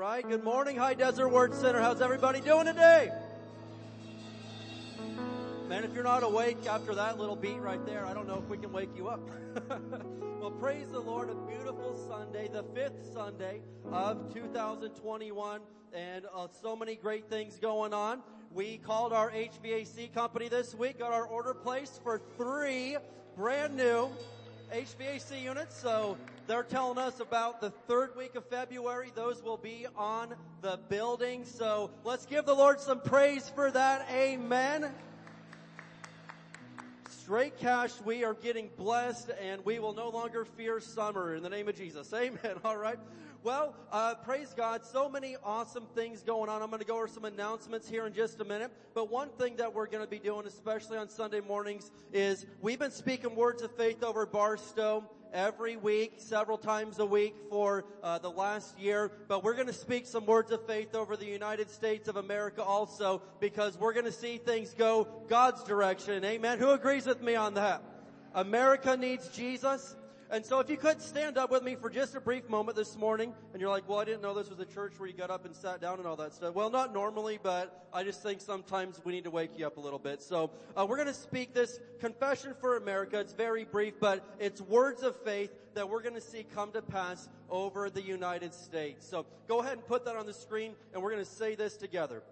right. Good morning, High Desert Word Center. How's everybody doing today? Man, if you're not awake after that little beat right there, I don't know if we can wake you up. well, praise the Lord. A beautiful Sunday, the fifth Sunday of 2021, and uh, so many great things going on. We called our HVAC company this week, got our order placed for three brand new HVAC units. So they're telling us about the third week of February. Those will be on the building. So let's give the Lord some praise for that. Amen. Straight cash, we are getting blessed and we will no longer fear summer in the name of Jesus. Amen. All right. Well, uh, praise God. So many awesome things going on. I'm going to go over some announcements here in just a minute. But one thing that we're going to be doing, especially on Sunday mornings, is we've been speaking words of faith over Barstow every week, several times a week for uh, the last year. But we're going to speak some words of faith over the United States of America also because we're going to see things go God's direction. Amen. Who agrees with me on that? America needs Jesus. And so if you could stand up with me for just a brief moment this morning, and you're like, well, I didn't know this was a church where you got up and sat down and all that stuff. Well, not normally, but I just think sometimes we need to wake you up a little bit. So uh, we're going to speak this confession for America. It's very brief, but it's words of faith that we're going to see come to pass over the United States. So go ahead and put that on the screen, and we're going to say this together.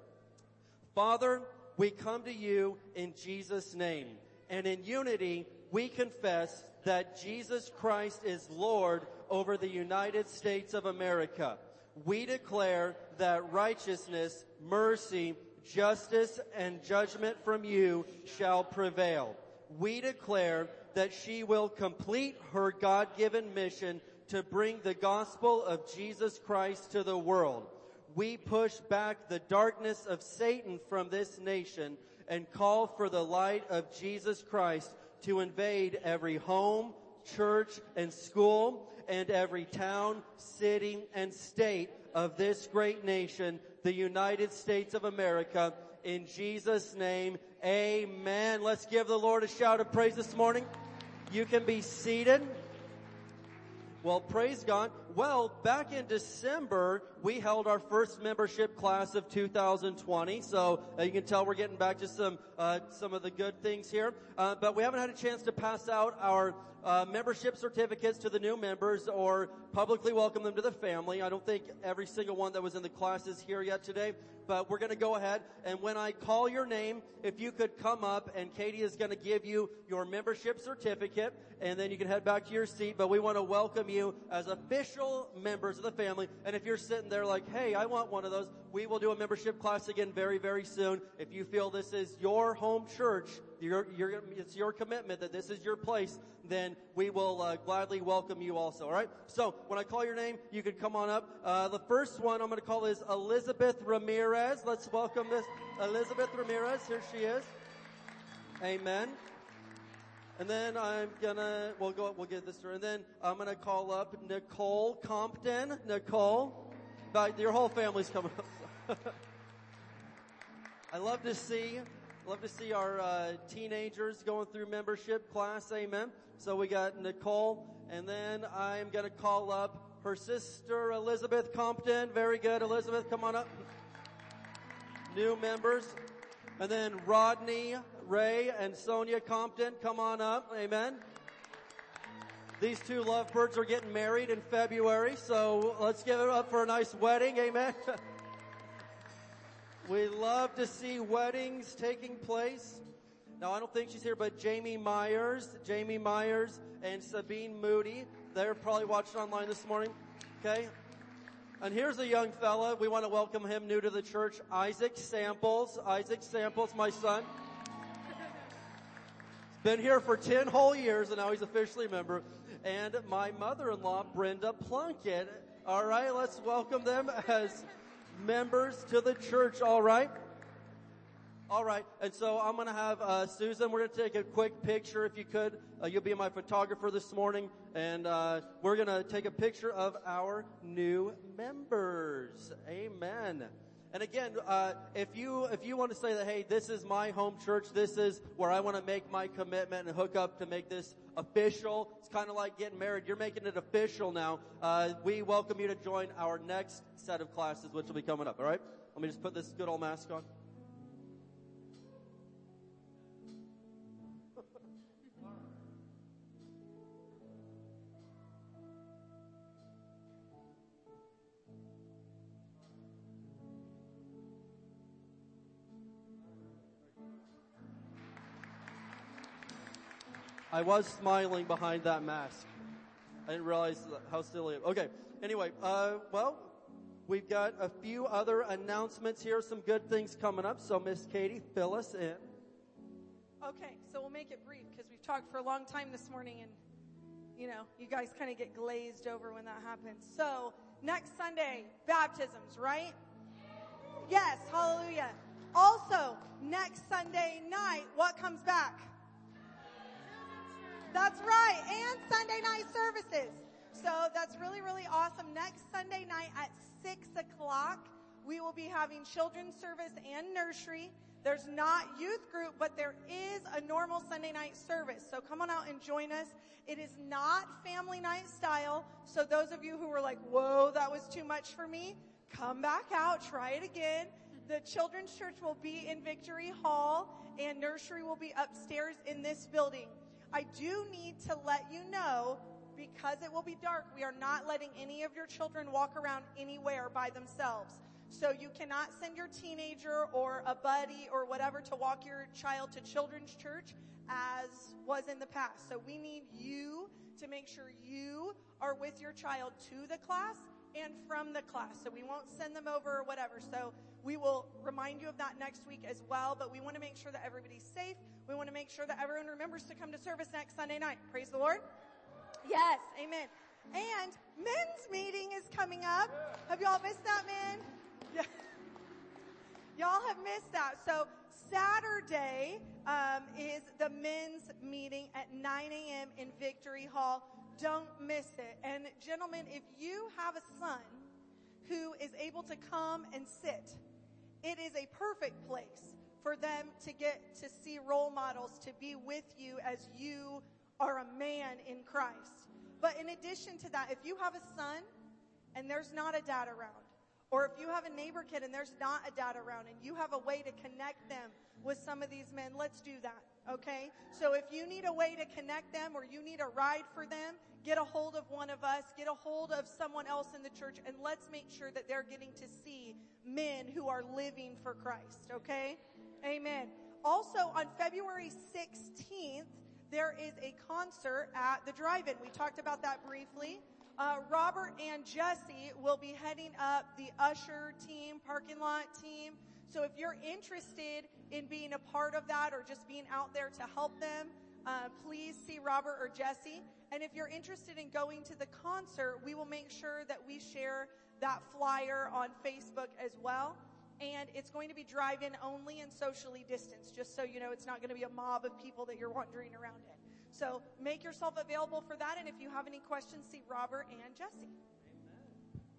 Father, we come to you in Jesus' name, and in unity, we confess that Jesus Christ is Lord over the United States of America. We declare that righteousness, mercy, justice, and judgment from you shall prevail. We declare that she will complete her God-given mission to bring the gospel of Jesus Christ to the world. We push back the darkness of Satan from this nation and call for the light of Jesus Christ to invade every home, church, and school, and every town, city, and state of this great nation, the United States of America. In Jesus' name, amen. Let's give the Lord a shout of praise this morning. You can be seated. Well, praise God. Well, back in December, we held our first membership class of 2020. So uh, you can tell we're getting back to some uh, some of the good things here. Uh, but we haven't had a chance to pass out our uh, membership certificates to the new members or publicly welcome them to the family. I don't think every single one that was in the class is here yet today, but we're going to go ahead. And when I call your name, if you could come up and Katie is going to give you your membership certificate and then you can head back to your seat. But we want to welcome you as official members of the family. And if you're sitting there like, hey, I want one of those, we will do a membership class again very, very soon. If you feel this is your home church, you're, you're, it's your commitment that this is your place, then we will uh, gladly welcome you also. All right. So when I call your name, you can come on up. Uh, the first one I'm going to call is Elizabeth Ramirez. Let's welcome this Elizabeth Ramirez. Here she is. Amen. And then I'm gonna, we'll go, we'll get this through. And then I'm gonna call up Nicole Compton. Nicole, your whole family's coming up. I love to see Love to see our uh, teenagers going through membership class. Amen. So we got Nicole, and then I'm to call up her sister Elizabeth Compton. Very good, Elizabeth. Come on up. New members, and then Rodney Ray and Sonia Compton. Come on up. Amen. These two lovebirds are getting married in February, so let's give it up for a nice wedding. Amen. We love to see weddings taking place. Now, I don't think she's here, but Jamie Myers, Jamie Myers and Sabine Moody, they're probably watching online this morning. Okay. And here's a young fella. We want to welcome him new to the church, Isaac Samples. Isaac Samples, my son. Been here for 10 whole years and now he's officially a member. And my mother-in-law, Brenda Plunkett. All right, let's welcome them as members to the church, all right? All right, and so I'm going to have uh, Susan. We're going to take a quick picture, if you could. Uh, you'll be my photographer this morning, and uh, we're going to take a picture of our new members. Amen. And again, uh, if you if you want to say that, hey, this is my home church, this is where I want to make my commitment and hook up to make this official. It's kind of like getting married. You're making it official now. Uh, we welcome you to join our next set of classes, which will be coming up. All right. Let me just put this good old mask on. I was smiling behind that mask. I didn't realize how silly. Okay. Anyway, uh, well, we've got a few other announcements here. Some good things coming up. So, Miss Katie, fill us in. Okay, so we'll make it brief because we've talked for a long time this morning, and you know, you guys kind of get glazed over when that happens. So, next Sunday, baptisms, right? Yes, hallelujah. Also, next Sunday night, what comes back? That's right. And Sunday night services. So that's really, really awesome. Next Sunday night at six o'clock, we will be having children's service and nursery. There's not youth group, but there is a normal Sunday night service. So come on out and join us. It is not family night style. So those of you who were like, whoa, that was too much for me, come back out, try it again. The children's church will be in Victory Hall and nursery will be upstairs in this building. I do need to let you know because it will be dark, we are not letting any of your children walk around anywhere by themselves. So you cannot send your teenager or a buddy or whatever to walk your child to children's church as was in the past. So we need you to make sure you are with your child to the class and from the class. So we won't send them over or whatever. So we will remind you of that next week as well, but we want to make sure that everybody's safe. We want to make sure that everyone remembers to come to service next Sunday night. Praise the Lord. Yes, amen. And men's meeting is coming up. Have y'all missed that, men? Yeah. Y'all have missed that. So Saturday um, is the men's meeting at 9 a.m. in Victory Hall. Don't miss it. And gentlemen, if you have a son who is able to come and sit, it is a perfect place for them to get to see role models, to be with you as you are a man in Christ. But in addition to that, if you have a son and there's not a dad around, or if you have a neighbor kid and there's not a dad around and you have a way to connect them with some of these men, let's do that. Okay? So if you need a way to connect them or you need a ride for them, get a hold of one of us, get a hold of someone else in the church, and let's make sure that they're getting to see men who are living for Christ. Okay? Amen. Also, on February 16th, there is a concert at the drive-in. We talked about that briefly. Uh, Robert and Jesse will be heading up the usher team, parking lot team. So if you're interested in being a part of that or just being out there to help them, uh, please see Robert or Jesse. And if you're interested in going to the concert, we will make sure that we share that flyer on Facebook as well and it's going to be drive-in only and socially distanced, just so you know it's not going to be a mob of people that you're wandering around in. So make yourself available for that, and if you have any questions, see Robert and Jesse.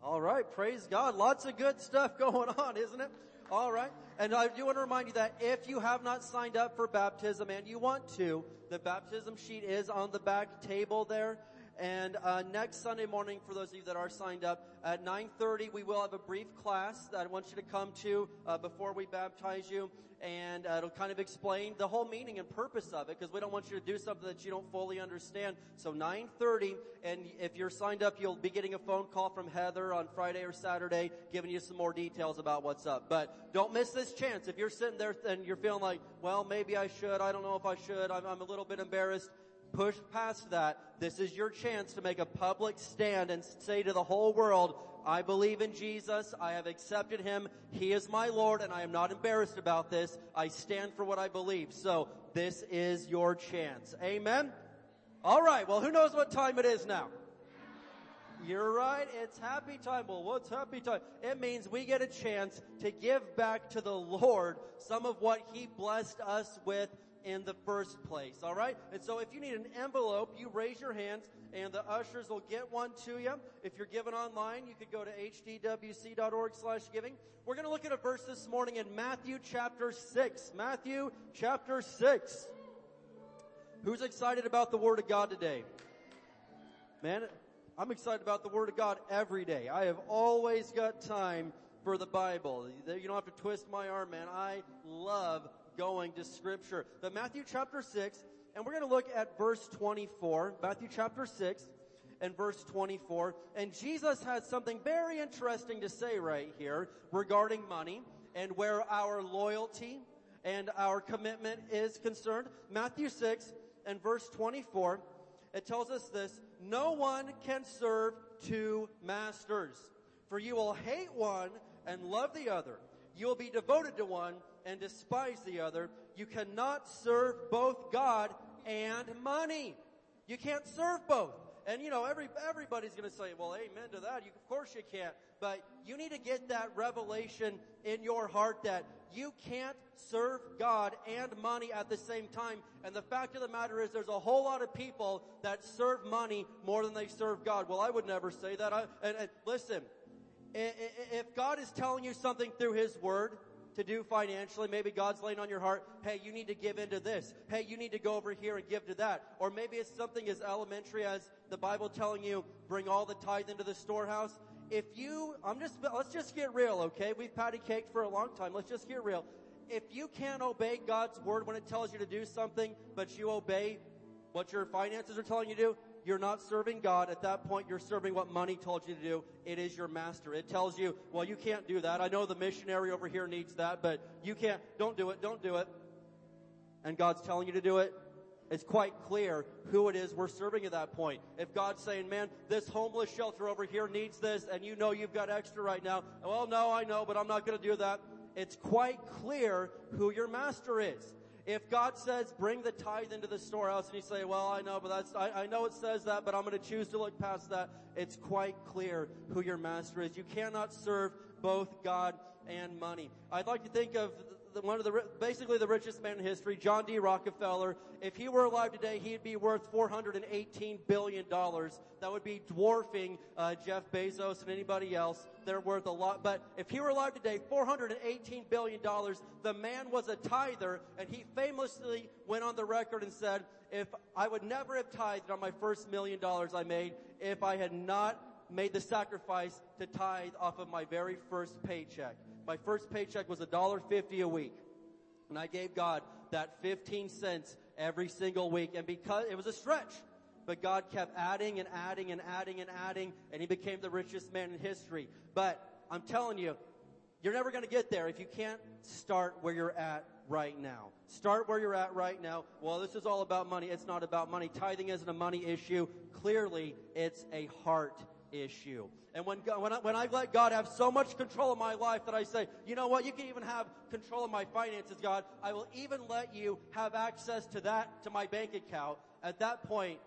All right, praise God. Lots of good stuff going on, isn't it? All right. And I do want to remind you that if you have not signed up for baptism and you want to, the baptism sheet is on the back table there. And uh, next Sunday morning, for those of you that are signed up, at 9.30 we will have a brief class that I want you to come to uh, before we baptize you. And uh, it'll kind of explain the whole meaning and purpose of it because we don't want you to do something that you don't fully understand. So 9.30, and if you're signed up, you'll be getting a phone call from Heather on Friday or Saturday giving you some more details about what's up. But don't miss this chance. If you're sitting there and you're feeling like, well, maybe I should, I don't know if I should, I'm, I'm a little bit embarrassed, push past that. This is your chance to make a public stand and say to the whole world, I believe in Jesus. I have accepted him. He is my Lord and I am not embarrassed about this. I stand for what I believe. So this is your chance. Amen. All right. Well, who knows what time it is now? You're right. It's happy time. Well, what's happy time? It means we get a chance to give back to the Lord some of what He blessed us with in the first place. All right? And so if you need an envelope, you raise your hands and the ushers will get one to you. If you're giving online, you could go to hdwc.org slash giving. We're going to look at a verse this morning in Matthew chapter 6. Matthew chapter 6. Who's excited about the Word of God today? Man, I'm excited about the Word of God every day. I have always got time for the Bible. You don't have to twist my arm, man. I love going to Scripture. But Matthew chapter 6, and we're going to look at verse 24. Matthew chapter 6 and verse 24. And Jesus has something very interesting to say right here regarding money and where our loyalty and our commitment is concerned. Matthew 6 and verse 24, it tells us this, no one can serve two masters, for you will hate one and love the other. You will be devoted to one and despise the other. You cannot serve both God and money. You can't serve both. And you know, every, everybody's gonna say, well, amen to that. You, of course you can't. But you need to get that revelation in your heart that you can't serve God and money at the same time. And the fact of the matter is there's a whole lot of people that serve money more than they serve God. Well, I would never say that. I, and, and listen, if God is telling you something through His Word, to do financially. Maybe God's laying on your heart, hey, you need to give into this. Hey, you need to go over here and give to that. Or maybe it's something as elementary as the Bible telling you, bring all the tithe into the storehouse if you, I'm just, let's just get real, okay? We've patty caked for a long time. Let's just get real. If you can't obey God's word when it tells you to do something, but you obey what your finances are telling you to do, you're not serving God. At that point, you're serving what money told you to do. It is your master. It tells you, well, you can't do that. I know the missionary over here needs that, but you can't, don't do it, don't do it. And God's telling you to do it it's quite clear who it is we're serving at that point. If God's saying, man, this homeless shelter over here needs this and you know you've got extra right now. Well, no, I know, but I'm not going to do that. It's quite clear who your master is. If God says, bring the tithe into the storehouse and you say, well, I know, but that's, I, I know it says that, but I'm going to choose to look past that. It's quite clear who your master is. You cannot serve both God and money. I'd like to think of one of the, basically the richest man in history, John D. Rockefeller. If he were alive today, he'd be worth $418 billion. That would be dwarfing uh, Jeff Bezos and anybody else. They're worth a lot. But if he were alive today, $418 billion. The man was a tither, and he famously went on the record and said, if I would never have tithed on my first million dollars I made if I had not made the sacrifice to tithe off of my very first paycheck. My first paycheck was a dollar fifty a week. And I gave God that 15 cents every single week. And because it was a stretch, but God kept adding and adding and adding and adding, and he became the richest man in history. But I'm telling you, you're never going to get there if you can't start where you're at right now. Start where you're at right now. Well, this is all about money. It's not about money. Tithing isn't a money issue. Clearly, it's a heart issue. And when, when, I, when I let God have so much control of my life that I say, you know what, you can even have control of my finances, God. I will even let you have access to that, to my bank account. At that point,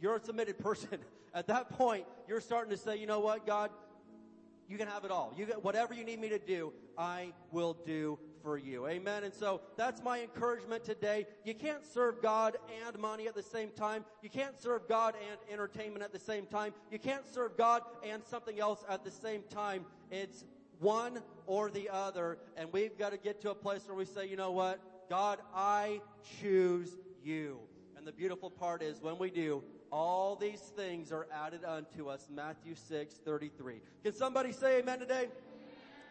you're a submitted person. At that point, you're starting to say, you know what, God, you can have it all. You get whatever you need me to do, I will do for you. Amen. And so that's my encouragement today. You can't serve God and money at the same time. You can't serve God and entertainment at the same time. You can't serve God and something else at the same time. It's one or the other. And we've got to get to a place where we say, you know what? God, I choose you. And the beautiful part is when we do, all these things are added unto us. Matthew 6, 33. Can somebody say amen today?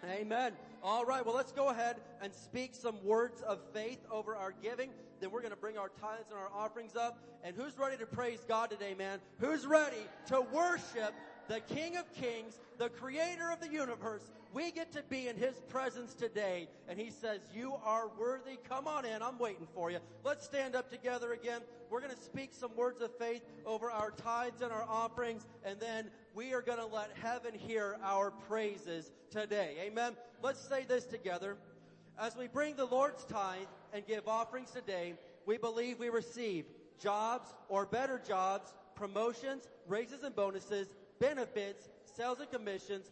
Amen. All right. Well, let's go ahead and speak some words of faith over our giving. Then we're going to bring our tithes and our offerings up. And who's ready to praise God today, man? Who's ready to worship the King of Kings, the creator of the universe? We get to be in his presence today. And he says, you are worthy. Come on in. I'm waiting for you. Let's stand up together again. We're going to speak some words of faith over our tithes and our offerings. And then we are going to let heaven hear our praises today. Amen. Let's say this together. As we bring the Lord's tithe and give offerings today, we believe we receive jobs or better jobs, promotions, raises and bonuses, benefits, sales and commissions,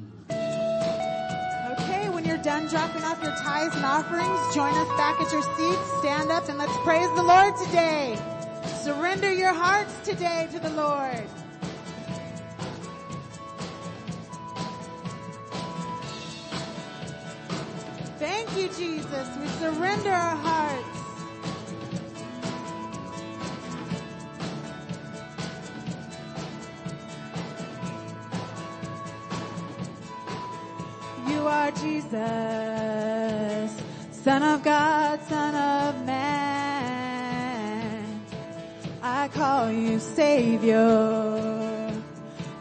You're done dropping off your tithes and offerings, join us back at your seats, stand up, and let's praise the Lord today. Surrender your hearts today to the Lord. Thank you, Jesus. We surrender our hearts. Jesus, Son of God, Son of Man. I call you Savior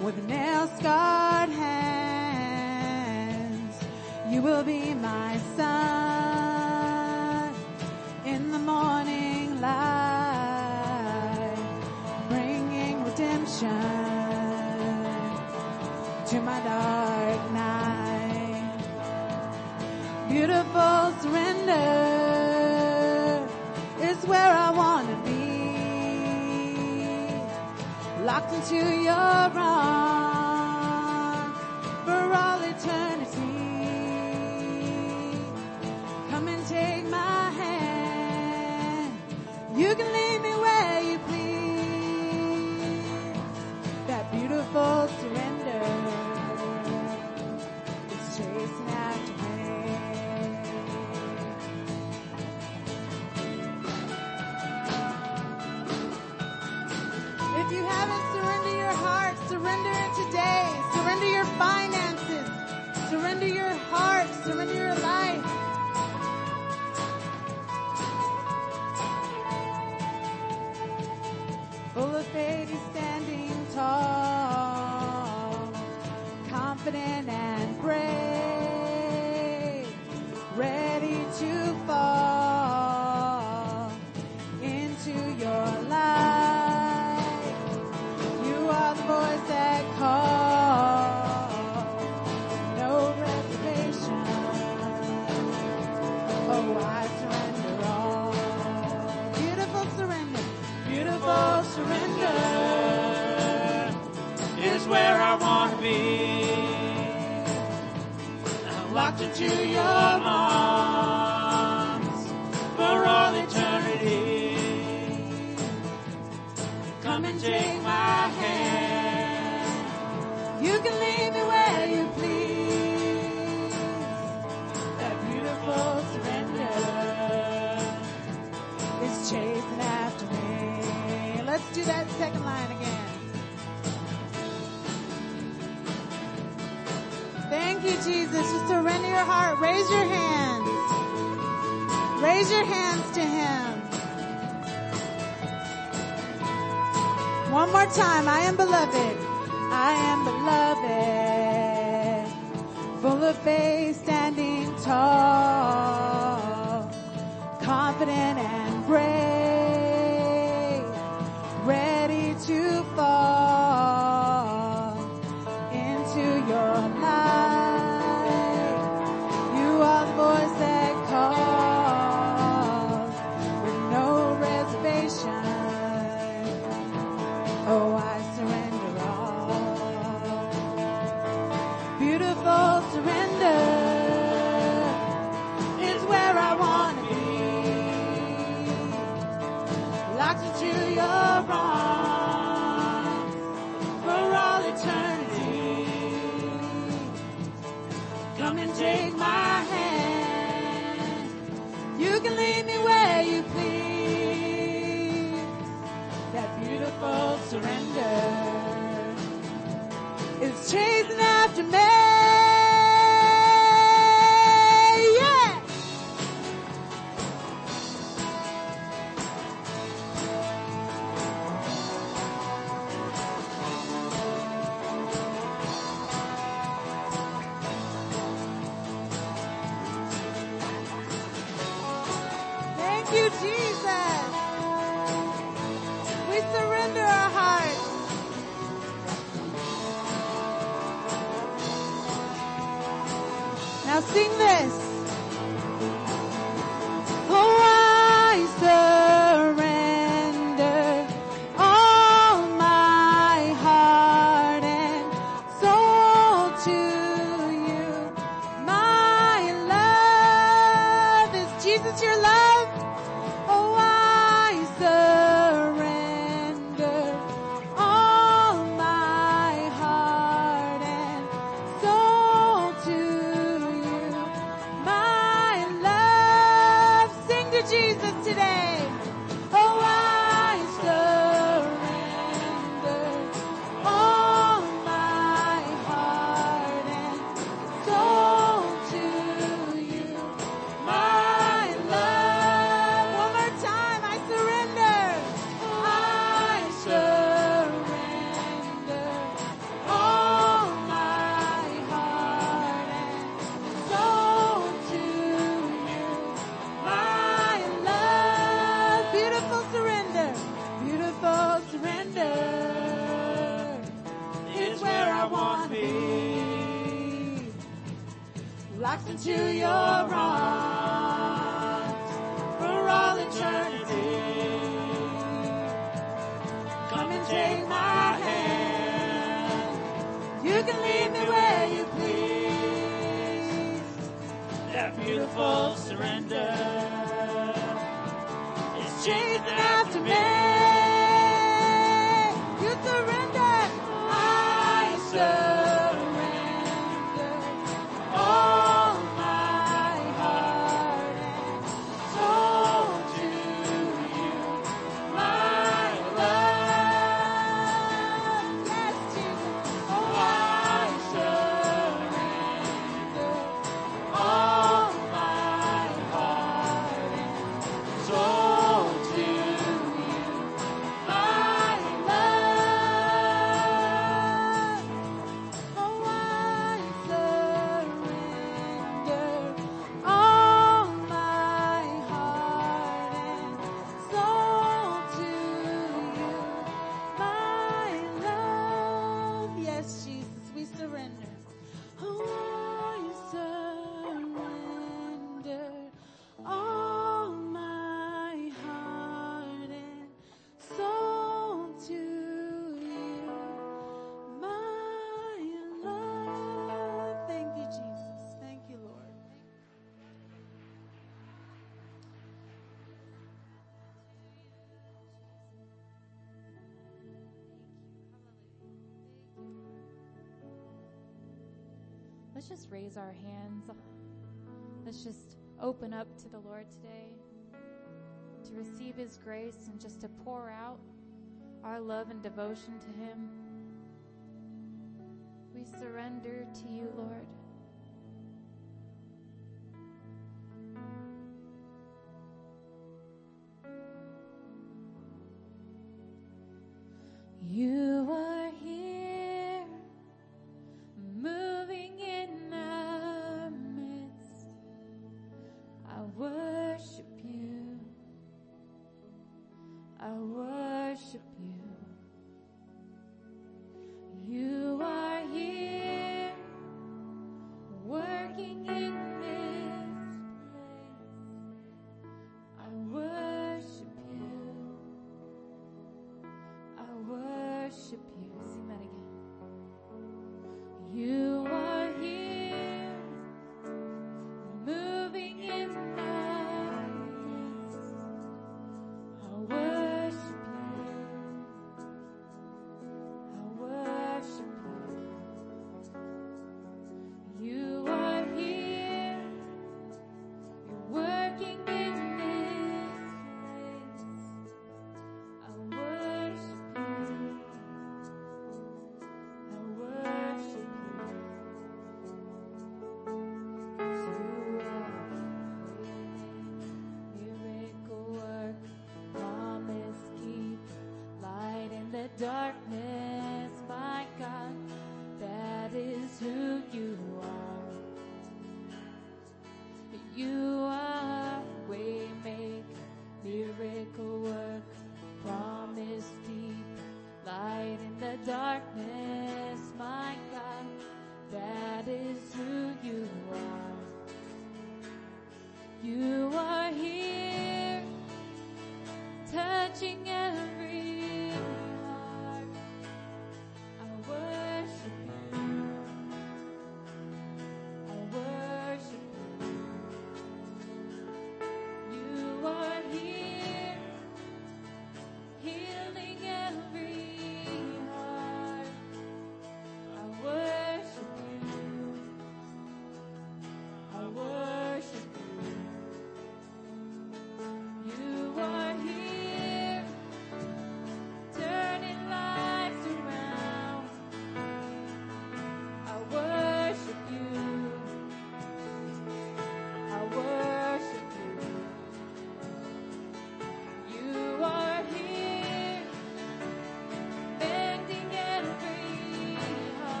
with nail scarred hands. You will be my son in the morning Beautiful surrender is where I want to be. Locked into your arms do that second line again. Jesus. Just surrender your heart. Raise your hands. Raise your hands to Him. One more time. I am beloved. I am beloved. Full of faith, standing tall. Confident and brave. Jesus. raise our hands. Let's just open up to the Lord today to receive His grace and just to pour out our love and devotion to Him. We surrender to you, Lord. darkness.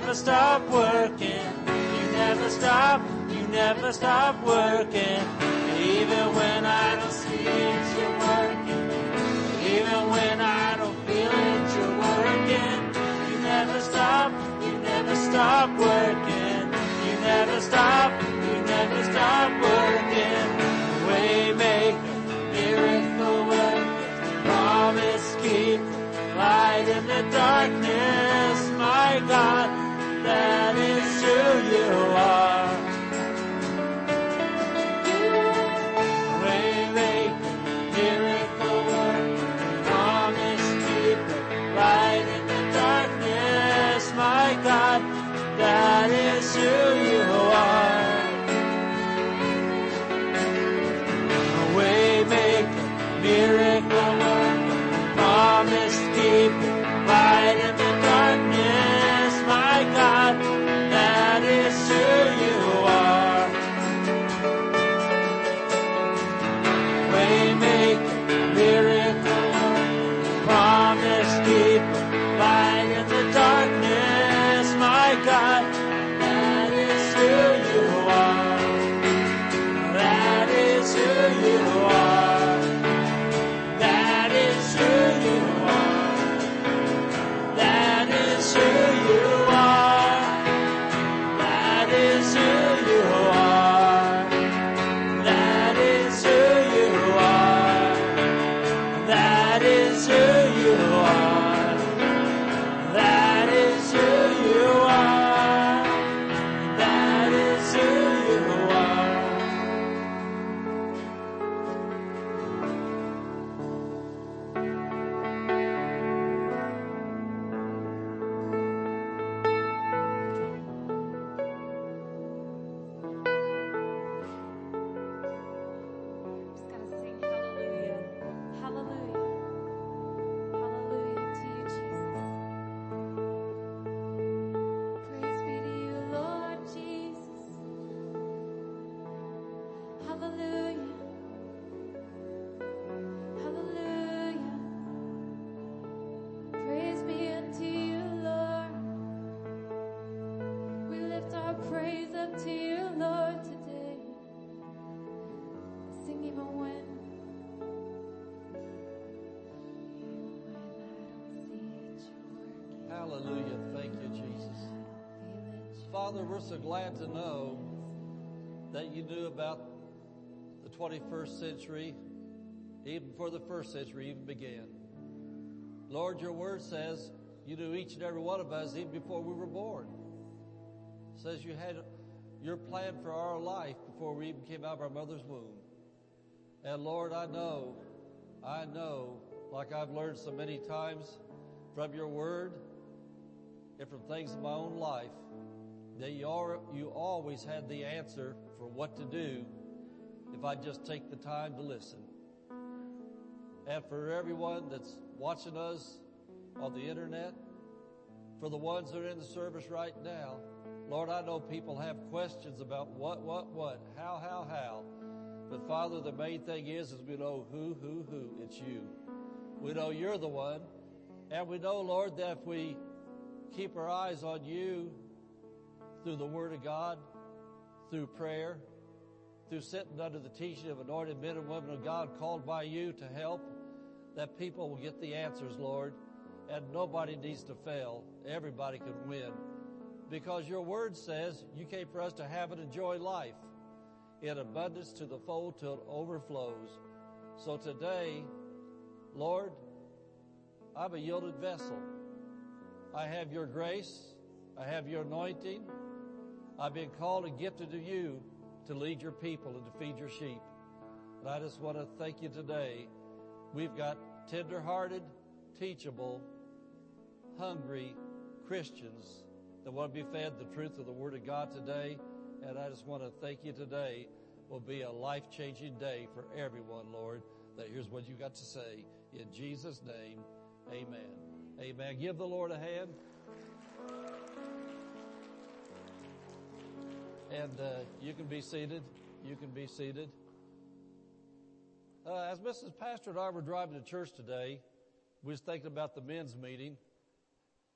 never stop working. You never stop, you never stop working. Even when I don't see it, you're working. Even when I don't feel it, you're working. You never stop, you never stop working. You never stop, you never stop working. Waymaker, miracle worker, promise keeper light in the darkness, my God that is who you are. glad to know that you knew about the 21st century, even before the first century even began. Lord, your word says you knew each and every one of us even before we were born. It says you had your plan for our life before we even came out of our mother's womb. And Lord, I know, I know, like I've learned so many times from your word and from things in my own life, that you, are, you always had the answer for what to do if I just take the time to listen. And for everyone that's watching us on the internet, for the ones that are in the service right now, Lord, I know people have questions about what, what, what, how, how, how. But Father, the main thing is, is we know who, who, who. It's you. We know you're the one. And we know, Lord, that if we keep our eyes on you through the Word of God, through prayer, through sitting under the teaching of anointed men and women of God called by you to help, that people will get the answers, Lord. And nobody needs to fail. Everybody can win. Because your word says you came for us to have and enjoy life in abundance to the full till it overflows. So today, Lord, I'm a yielded vessel. I have your grace. I have your anointing. I've been called and gifted to you to lead your people and to feed your sheep. And I just want to thank you today. We've got tender-hearted, teachable, hungry Christians that want to be fed the truth of the Word of God today. And I just want to thank you today will be a life-changing day for everyone, Lord, that here's what you got to say. In Jesus' name, amen. Amen. Give the Lord a hand. And uh, you can be seated. You can be seated. Uh, as Mrs. Pastor and I were driving to church today, we was thinking about the men's meeting.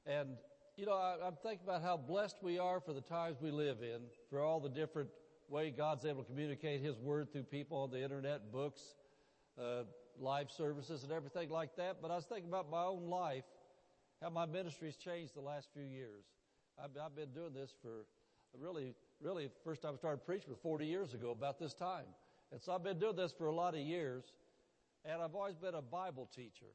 And, you know, I, I'm thinking about how blessed we are for the times we live in, for all the different way God's able to communicate His Word through people on the internet, books, uh, live services and everything like that. But I was thinking about my own life, how my ministry's changed the last few years. I've, I've been doing this for really, really, first time I started preaching was 40 years ago, about this time. And so I've been doing this for a lot of years, and I've always been a Bible teacher.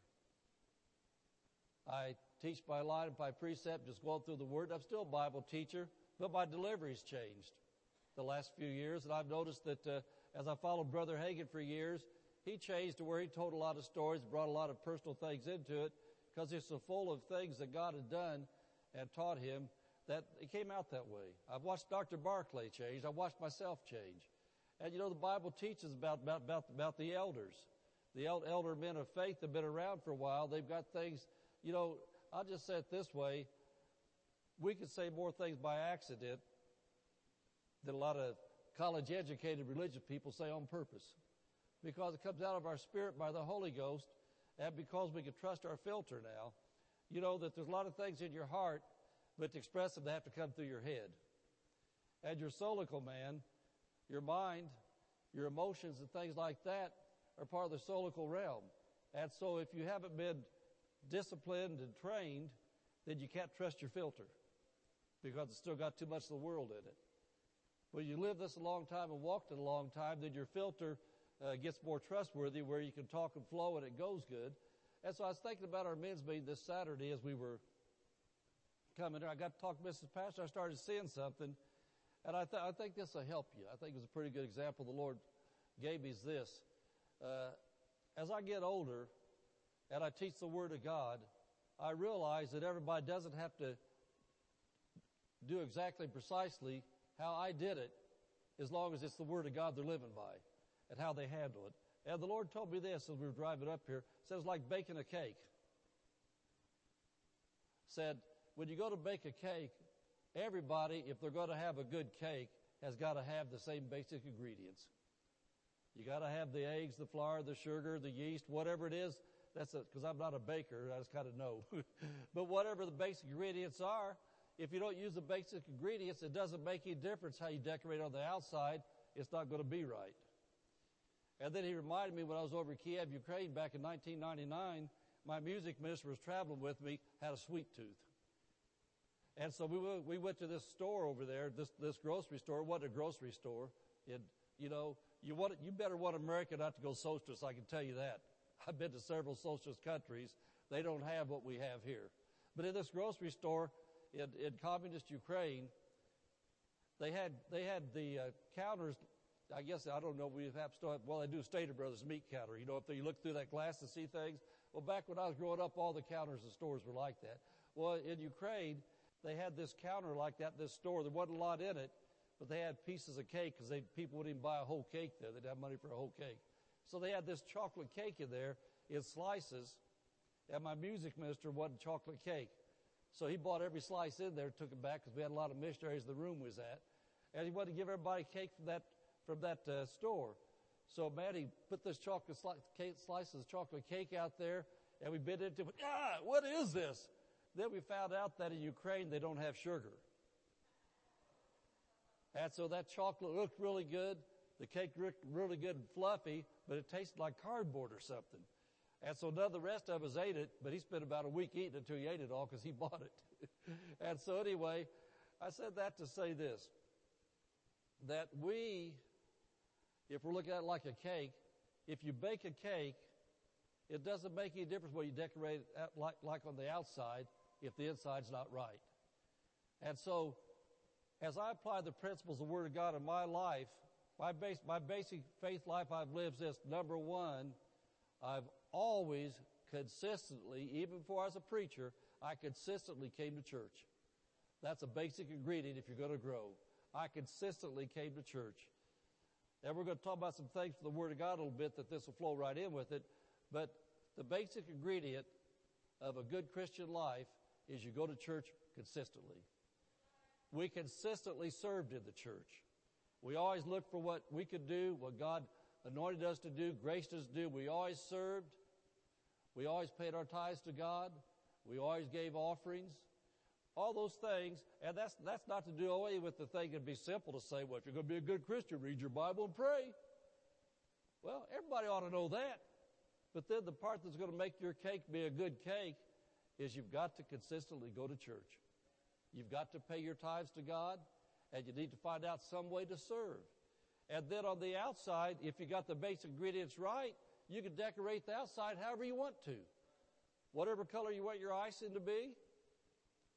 I teach by line and by precept, just going through the Word. I'm still a Bible teacher, but my delivery's changed the last few years, and I've noticed that uh, as I followed Brother Hagin for years, he changed to where he told a lot of stories, brought a lot of personal things into it, because it's so full of things that God had done and taught him that it came out that way. I've watched Dr. Barclay change. I've watched myself change. And you know, the Bible teaches about, about, about, about the elders. The elder men of faith have been around for a while. They've got things, you know, I'll just say it this way. We could say more things by accident than a lot of college educated religious people say on purpose. Because it comes out of our spirit by the Holy Ghost and because we can trust our filter now. You know that there's a lot of things in your heart but to express them, they have to come through your head. And your soulical man, your mind, your emotions and things like that are part of the soulical realm. And so if you haven't been disciplined and trained, then you can't trust your filter because it's still got too much of the world in it. When you live this a long time and walked it a long time, then your filter uh, gets more trustworthy where you can talk and flow and it goes good. And so I was thinking about our men's meeting this Saturday as we were coming here. I got to talk to Mrs. Pastor. I started seeing something, and I, th- I think this will help you. I think it's a pretty good example the Lord gave me is this. Uh, as I get older and I teach the Word of God, I realize that everybody doesn't have to do exactly precisely how I did it as long as it's the Word of God they're living by and how they handle it. And the Lord told me this as we were driving up here. It Says like baking a cake. Said, when you go to bake a cake, everybody, if they're going to have a good cake, has got to have the same basic ingredients. You got to have the eggs, the flour, the sugar, the yeast, whatever it is. That's because I'm not a baker. I just kind of know. but whatever the basic ingredients are, if you don't use the basic ingredients, it doesn't make any difference how you decorate on the outside. It's not going to be right. And then he reminded me when I was over in Kiev, Ukraine back in 1999, my music minister was traveling with me, had a sweet tooth. And so we we went to this store over there, this, this grocery store. What a grocery store. It, you know, you want, you better want America not to go socialist, I can tell you that. I've been to several socialist countries. They don't have what we have here. But in this grocery store in, in communist Ukraine, they had, they had the uh, counters I guess I don't know. We have still have, well, they do Stater Brothers meat counter. You know, if you look through that glass and see things. Well, back when I was growing up, all the counters in stores were like that. Well, in Ukraine, they had this counter like that. This store, there wasn't a lot in it, but they had pieces of cake because people wouldn't even buy a whole cake there. They'd have money for a whole cake. So they had this chocolate cake in there in slices, and my music minister wanted chocolate cake. So he bought every slice in there, took it back because we had a lot of missionaries in the room was at, and he wanted to give everybody cake from that from that uh, store. So Maddie put this chocolate cake, slices of chocolate cake out there, and we bit into it. Ah, what is this? Then we found out that in Ukraine they don't have sugar. And so that chocolate looked really good. The cake looked really good and fluffy, but it tasted like cardboard or something. And so of the rest of us ate it, but he spent about a week eating it until he ate it all because he bought it. and so anyway, I said that to say this, that we if we're looking at it like a cake, if you bake a cake, it doesn't make any difference what you decorate it like, like on the outside if the inside's not right. And so, as I apply the principles of the Word of God in my life, my, base, my basic faith life I've lived is this number one, I've always consistently, even before I was a preacher, I consistently came to church. That's a basic ingredient if you're going to grow. I consistently came to church. And we're going to talk about some things from the Word of God a little bit that this will flow right in with it. But the basic ingredient of a good Christian life is you go to church consistently. We consistently served in the church. We always looked for what we could do, what God anointed us to do, graced us to do. We always served. We always paid our tithes to God. We always gave offerings all those things, and that's, that's not to do away with the thing. It'd be simple to say, well, if you're going to be a good Christian, read your Bible and pray. Well, everybody ought to know that. But then the part that's going to make your cake be a good cake is you've got to consistently go to church. You've got to pay your tithes to God, and you need to find out some way to serve. And then on the outside, if you got the basic ingredients right, you can decorate the outside however you want to. Whatever color you want your icing to be,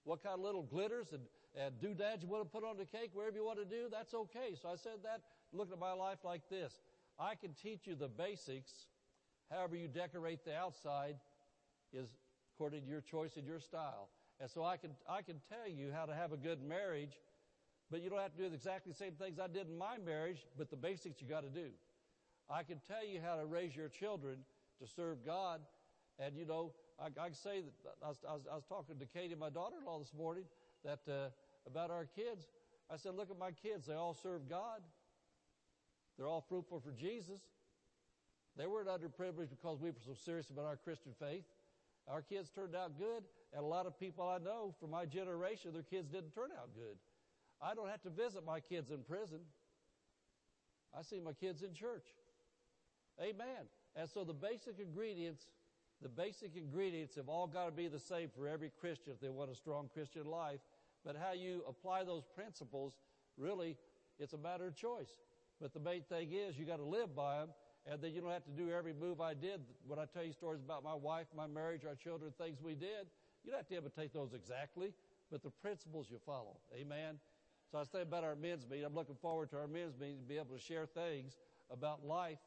what kind of little glitters and, and doodads you want to put on the cake, wherever you want to do, that's okay. So I said that, looking at my life like this. I can teach you the basics. However you decorate the outside is according to your choice and your style. And so I can, I can tell you how to have a good marriage, but you don't have to do exactly the same things I did in my marriage, but the basics you got to do. I can tell you how to raise your children to serve God, and you know, I, I can say that I was, I was, I was talking to Katie, my daughter-in-law, this morning, that uh, about our kids. I said, "Look at my kids; they all serve God. They're all fruitful for Jesus. They weren't underprivileged because we were so serious about our Christian faith. Our kids turned out good, and a lot of people I know from my generation, their kids didn't turn out good. I don't have to visit my kids in prison. I see my kids in church. Amen. And so the basic ingredients the basic ingredients have all got to be the same for every Christian if they want a strong Christian life. But how you apply those principles, really, it's a matter of choice. But the main thing is you got to live by them, and then you don't have to do every move I did. When I tell you stories about my wife, my marriage, our children, things we did, you don't have to imitate those exactly, but the principles you follow. Amen. So I thinking about our men's meeting. I'm looking forward to our men's meeting to be able to share things about life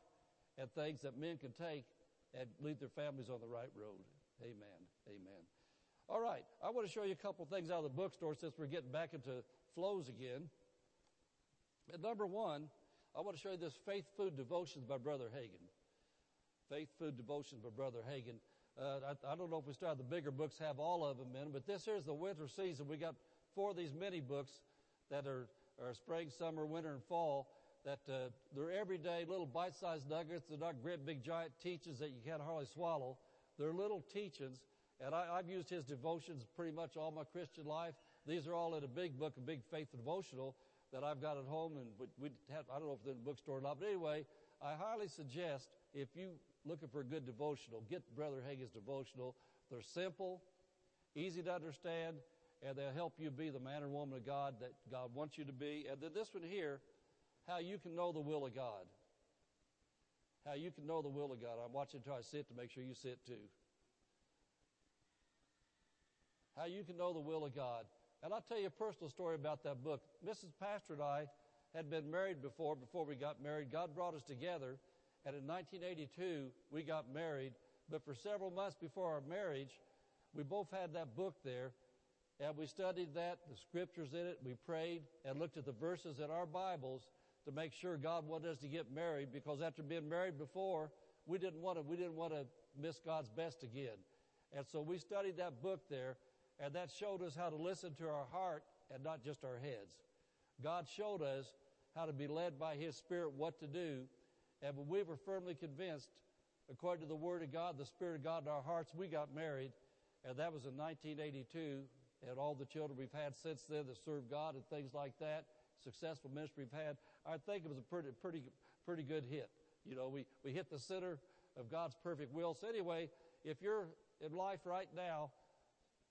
and things that men can take and lead their families on the right road. Amen. Amen. All right. I want to show you a couple things out of the bookstore since we're getting back into flows again. And number one, I want to show you this Faith Food Devotions by Brother Hagin. Faith Food Devotions by Brother Hagin. Uh, I, I, don't know if we started the bigger books have all of them in, but this here's the winter season. We got four of these mini books that are, are spring, summer, winter, and fall that uh, they're everyday little bite-sized nuggets. They're not great big giant teachings that you can't hardly swallow. They're little teachings, and I, have used his devotions pretty much all my Christian life. These are all in a big book, a big faith devotional that I've got at home, and we have, I don't know if they're in the bookstore or not, but anyway, I highly suggest if you're looking for a good devotional, get Brother Hagin's devotional. They're simple, easy to understand, and they'll help you be the man or woman of God that God wants you to be. And then this one here, how you can know the will of God. How you can know the will of God. I'm watching until I sit to make sure you sit too. How you can know the will of God. And I'll tell you a personal story about that book. Mrs. Pastor and I had been married before, before we got married. God brought us together, and in 1982, we got married. But for several months before our marriage, we both had that book there, and we studied that, the scriptures in it. We prayed and looked at the verses in our Bibles to make sure God wanted us to get married because after being married before, we didn't want to, we didn't want to miss God's best again. And so we studied that book there, and that showed us how to listen to our heart and not just our heads. God showed us how to be led by His Spirit what to do, and when we were firmly convinced, according to the Word of God, the Spirit of God in our hearts, we got married, and that was in 1982, and all the children we've had since then that serve God and things like that, successful ministry we've had, I think it was a pretty, pretty, pretty good hit. You know, we, we hit the center of God's perfect will. So anyway, if you're in life right now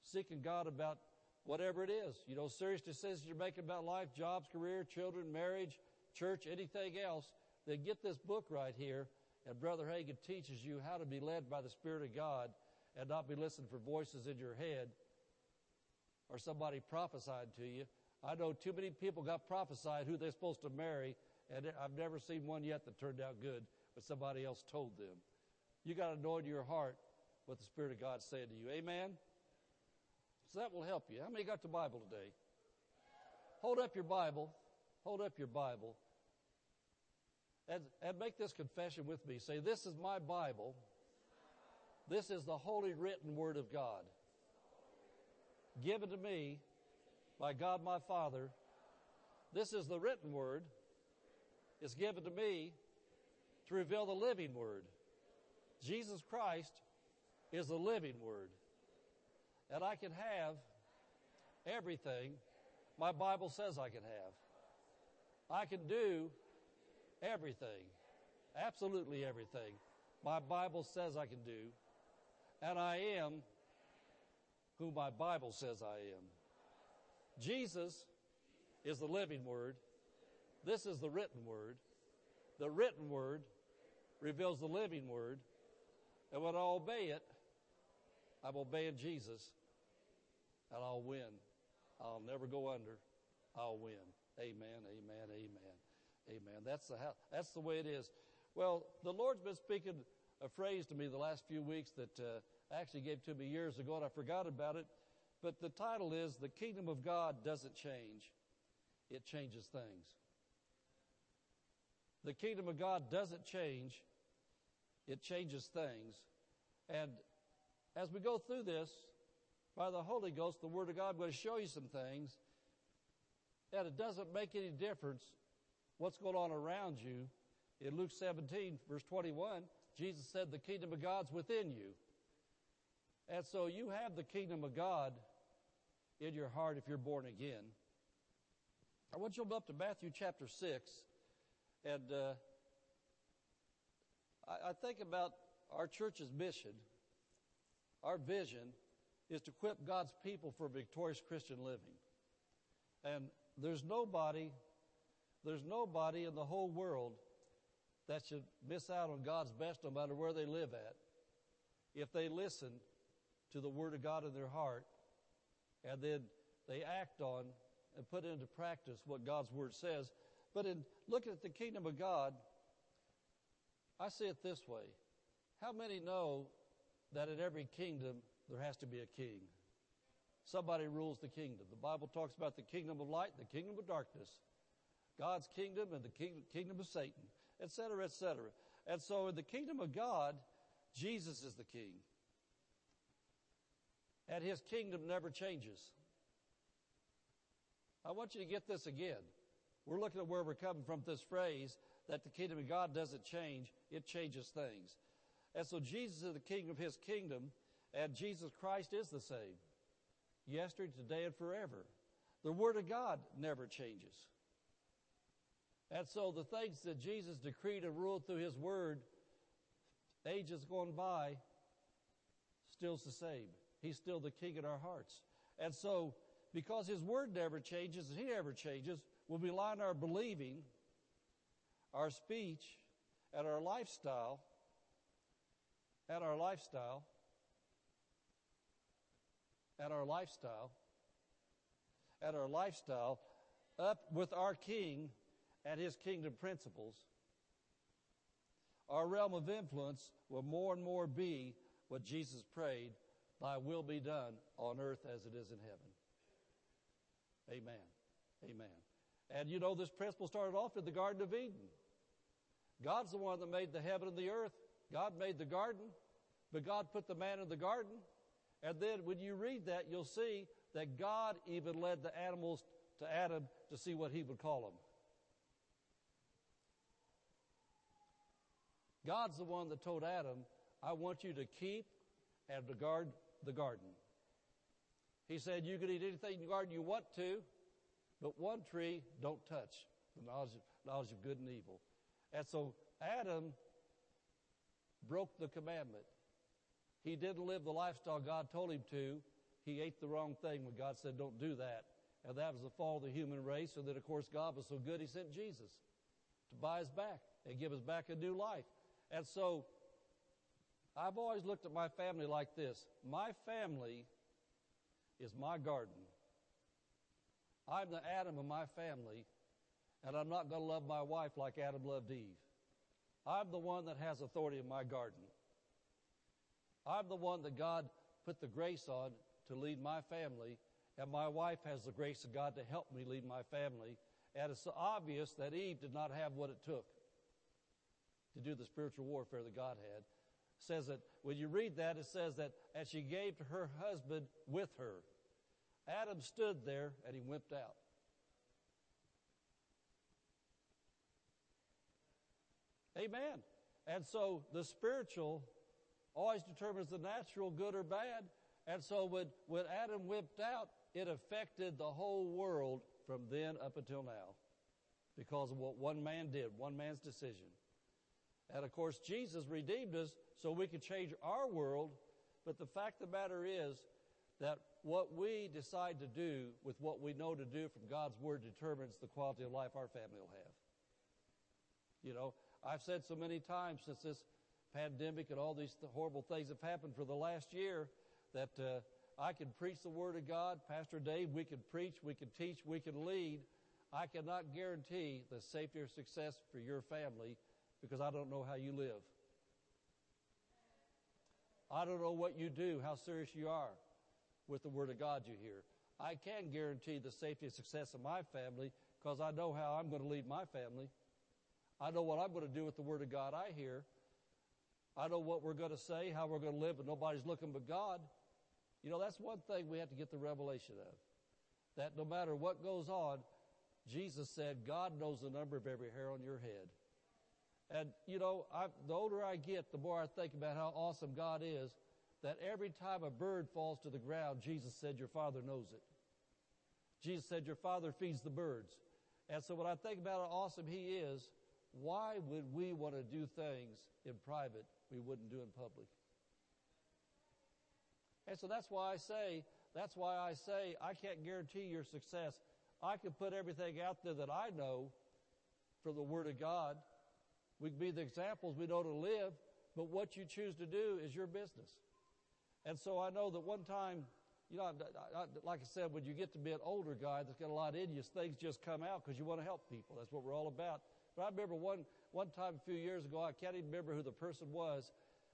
seeking God about whatever it is, you know, serious decisions you're making about life, jobs, career, children, marriage, church, anything else, then get this book right here. And Brother Hagin teaches you how to be led by the Spirit of God and not be listening for voices in your head or somebody prophesied to you. I know too many people got prophesied who they're supposed to marry, and I've never seen one yet that turned out good, but somebody else told them. You got to know in your heart what the Spirit of God's saying to you. Amen? So that will help you. How many got the Bible today? Hold up your Bible. Hold up your Bible. And, and make this confession with me. Say, This is my Bible. This is the holy written Word of God. Given to me by God my Father. This is the written Word. It's given to me to reveal the living Word. Jesus Christ is the living Word. And I can have everything my Bible says I can have. I can do everything, absolutely everything my Bible says I can do. And I am who my Bible says I am. Jesus is the living Word. This is the written Word. The written Word reveals the living Word. And when I obey it, I'm obeying Jesus. And I'll win. I'll never go under. I'll win. Amen, amen, amen, amen. That's the, how, that's the way it is. Well, the Lord's been speaking a phrase to me the last few weeks that uh, actually gave to me years ago, and I forgot about it. But the title is The Kingdom of God Doesn't Change, It Changes Things. The kingdom of God doesn't change, it changes things. And as we go through this, by the Holy Ghost, the Word of God, I'm going to show you some things. that it doesn't make any difference what's going on around you. In Luke 17, verse 21, Jesus said, The kingdom of God's within you. And so you have the kingdom of God in your heart if you're born again. I want you to open up to Matthew chapter 6. And uh, I, I think about our church's mission. Our vision is to equip God's people for victorious Christian living. And there's nobody, there's nobody in the whole world that should miss out on God's best no matter where they live at if they listen to the Word of God in their heart and then they act on and put into practice what God's Word says. But in looking at the kingdom of God, I see it this way. How many know that in every kingdom there has to be a king? Somebody rules the kingdom. The Bible talks about the kingdom of light, the kingdom of darkness, God's kingdom, and the king, kingdom of Satan, etc., etc. And so in the kingdom of God, Jesus is the king. And his kingdom never changes. I want you to get this again. We're looking at where we're coming from this phrase that the kingdom of God doesn't change, it changes things. And so Jesus is the king of his kingdom, and Jesus Christ is the same yesterday, today, and forever. The Word of God never changes. And so the things that Jesus decreed and ruled through His Word, ages gone by, still's the same. He's still the King in our hearts. And so because His Word never changes and He never changes, when we line our believing, our speech, and our lifestyle, and our lifestyle, and our lifestyle, at our lifestyle up with our King and His kingdom principles, our realm of influence will more and more be what Jesus prayed, Thy will be done on earth as it is in heaven. Amen. Amen. And you know, this principle started off in the Garden of Eden. God's the one that made the heaven and the earth. God made the garden, but God put the man in the garden. And then when you read that, you'll see that God even led the animals to Adam to see what he would call them. God's the one that told Adam, I want you to keep and to guard the garden. He said, You can eat anything in the garden you want to, but one tree don't touch the knowledge of, knowledge of good and evil. And so Adam broke the commandment. He didn't live the lifestyle God told him to. He ate the wrong thing when God said, Don't do that. And that was the fall of the human race. And then, of course, God was so good, He sent Jesus to buy us back and give us back a new life. And so I've always looked at my family like this my family is my garden. I'm the Adam of my family, and I'm not going to love my wife like Adam loved Eve. I'm the one that has authority in my garden. I'm the one that God put the grace on to lead my family, and my wife has the grace of God to help me lead my family. And it's obvious that Eve did not have what it took to do the spiritual warfare that God had. It says that when you read that, it says that as she gave to her husband with her, Adam stood there and he wimped out. Amen. And so the spiritual always determines the natural, good or bad. And so when, when Adam whipped out, it affected the whole world from then up until now because of what one man did, one man's decision. And of course, Jesus redeemed us so we could change our world. But the fact of the matter is that what we decide to do with what we know to do from God's Word determines the quality of life our family will have. You know, I've said so many times since this pandemic and all these horrible things have happened for the last year that uh, I can preach the Word of God. Pastor Dave, we can preach, we can teach, we can lead. I cannot guarantee the safety or success for your family because I don't know how you live. I don't know what you do, how serious you are with the Word of God you hear. I can guarantee the safety and success of my family because I know how I'm going to lead my family. I know what I'm going to do with the Word of God I hear. I know what we're going to say, how we're going to live, but nobody's looking but God. You know, that's one thing we have to get the revelation of. That no matter what goes on, Jesus said, God knows the number of every hair on your head. And, you know, I, the older I get, the more I think about how awesome God is, that every time a bird falls to the ground, Jesus said, Your Father knows it. Jesus said, Your Father feeds the birds. And so when I think about how awesome He is, why would we want to do things in private we wouldn't do in public? And so that's why I say, that's why I say I can't guarantee your success. I can put everything out there that I know from the Word of God. We can be the examples we know to live, but what you choose to do is your business. And so I know that one time, you know, I, I, like I said, when you get to be an older guy that's got a lot in you, things just come out because you want to help people. That's what we're all about. But I remember one, one time a few years ago, I can't even remember who the person was,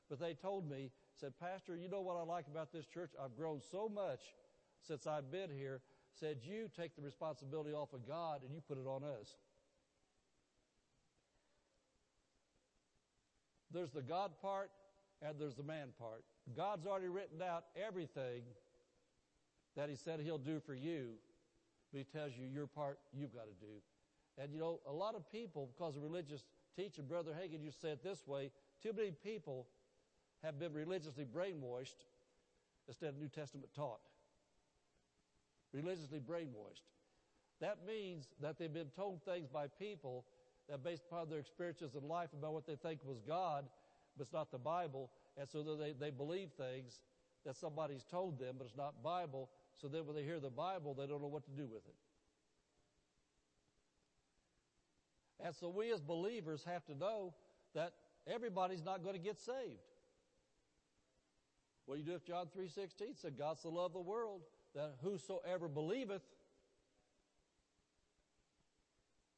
but they told me, said, Pastor, you know what I like about this church? I've grown so much since I've been here. Said, you take the responsibility off of God and you put it on us. There's the God part and there's the man part. God's already written out everything that He said He'll do for you, but He tells you your part you've got to do. And you know, a lot of people, because of religious teaching, Brother Hagin, you said it this way too many people have been religiously brainwashed instead of New Testament taught. Religiously brainwashed. That means that they've been told things by people that, based upon their experiences in life about what they think was God, but it's not the Bible, and so they, they believe things that somebody's told them, but it's not Bible, so then when they hear the Bible, they don't know what to do with it. And so we as believers have to know that everybody's not going to get saved. What do you do if John 3.16 said, God so loved the world that whosoever believeth,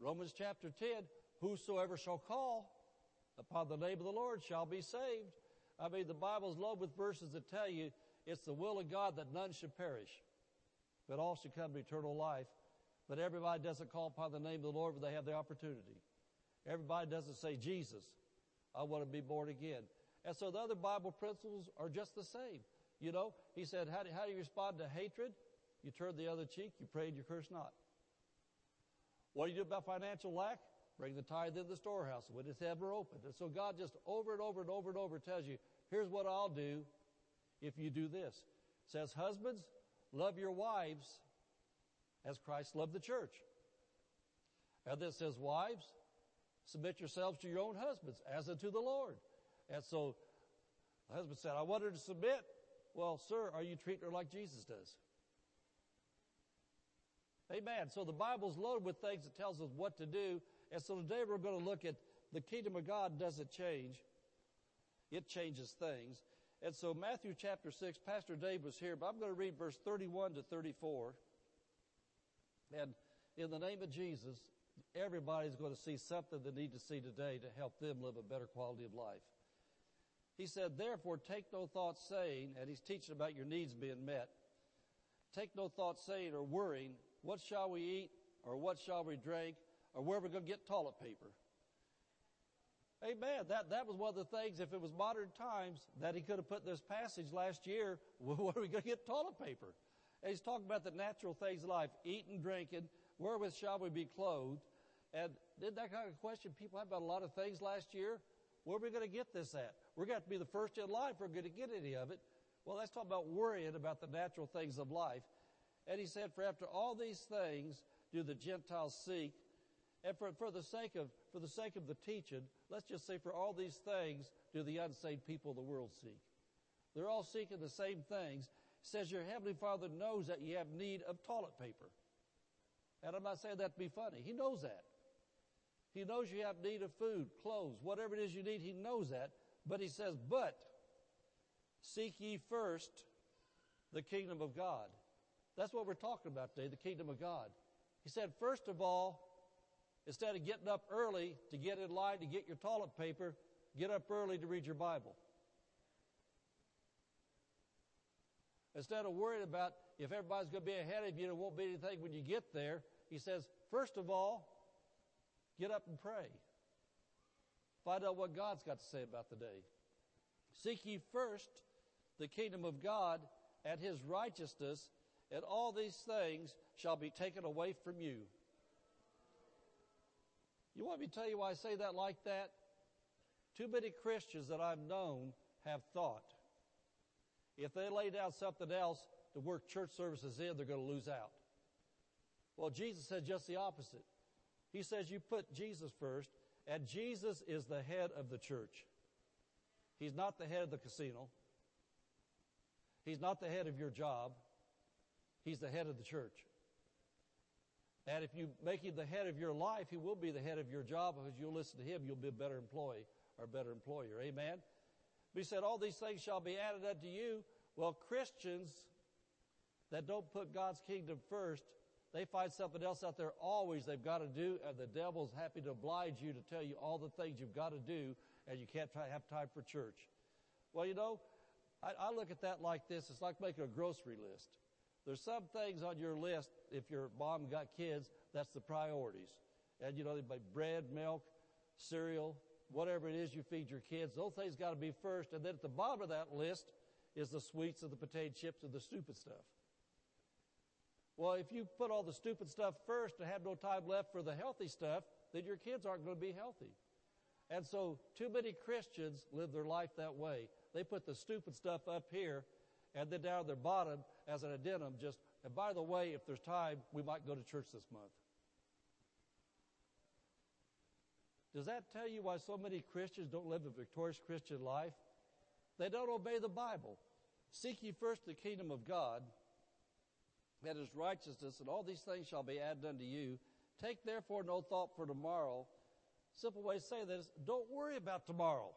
Romans chapter 10, whosoever shall call upon the name of the Lord shall be saved. I mean, the Bible's loaded with verses that tell you it's the will of God that none should perish, but all should come to eternal life. But everybody doesn't call upon the name of the Lord when they have the opportunity. Everybody doesn't say, Jesus, I want to be born again. And so the other Bible principles are just the same. You know, he said, how do, how do you respond to hatred? You turn the other cheek, you pray and you curse not. What do you do about financial lack? Bring the tithe in the storehouse when it's ever opened. And so God just over and over and over and over tells you, here's what I'll do if you do this. It says, husbands, love your wives as Christ loved the church. And then says, wives, submit yourselves to your own husbands as unto the Lord. And so the husband said, I want her to submit. Well, sir, are you treating her like Jesus does? Amen. So the Bible's loaded with things that tells us what to do. And so today we're going to look at the kingdom of God doesn't change. It changes things. And so Matthew chapter 6, Pastor Dave was here, but I'm going to read verse 31 to 34. And in the name of Jesus, everybody's going to see something they need to see today to help them live a better quality of life. He said, therefore take no thought saying, and he's teaching about your needs being met. Take no thought saying or worrying, what shall we eat? Or what shall we drink? Or where are we going to get toilet paper? Amen. That, that was one of the things, if it was modern times, that he could have put this passage last year, where are we going to get toilet paper? He's talking about the natural things of life, eating, drinking, wherewith shall we be clothed? And did that kind of question people had about a lot of things last year? Where are we going to get this at? We're going to to be the first in life. if we're going to get any of it. Well, let's talk about worrying about the natural things of life. And he said, for after all these things do the Gentiles seek. And for, for the sake of, for the sake of the teaching, let's just say for all these things do the unsaved people of the world seek. They're all seeking the same things. Says your heavenly father knows that you have need of toilet paper. And I'm not saying that to be funny. He knows that. He knows you have need of food, clothes, whatever it is you need, he knows that. But he says, but seek ye first the kingdom of God. That's what we're talking about today, the kingdom of God. He said, first of all, instead of getting up early to get in line to get your toilet paper, get up early to read your Bible. Instead of worrying about if everybody's going to be ahead of you it won't be anything when you get there, he says, first of all, get up and pray. Find out what God's got to say about the day. Seek ye first the kingdom of God and his righteousness, and all these things shall be taken away from you. You want me to tell you why I say that like that? Too many Christians that I've known have thought if they lay down something else to work church services in, they're going to lose out. Well, Jesus said just the opposite. He says you put Jesus first, and Jesus is the head of the church. He's not the head of the casino. He's not the head of your job. He's the head of the church. And if you make him the head of your life, he will be the head of your job because you'll listen to him. You'll be a better employee or a better employer. Amen. But he said, all these things shall be added unto you. Well, Christians that don't put God's kingdom first, they find something else out there always they've got to do, and the devil's happy to oblige you to tell you all the things you've got to do, and you can't have time for church. Well, you know, I, I look at that like this. It's like making a grocery list. There's some things on your list, if your mom got kids, that's the priorities. And you know, they buy bread, milk, cereal, whatever it is you feed your kids, those things got to be first. And then at the bottom of that list is the sweets and the potato chips and the stupid stuff. Well, if you put all the stupid stuff first and have no time left for the healthy stuff, then your kids aren't going to be healthy. And so too many Christians live their life that way. They put the stupid stuff up here and then down at their bottom as an addendum just, and by the way, if there's time, we might go to church this month. Does that tell you why so many Christians don't live a victorious Christian life? They don't obey the Bible. Seek ye first the kingdom of God and his righteousness, and all these things shall be added unto you. Take therefore no thought for tomorrow. Simple way to say that is, don't worry about tomorrow.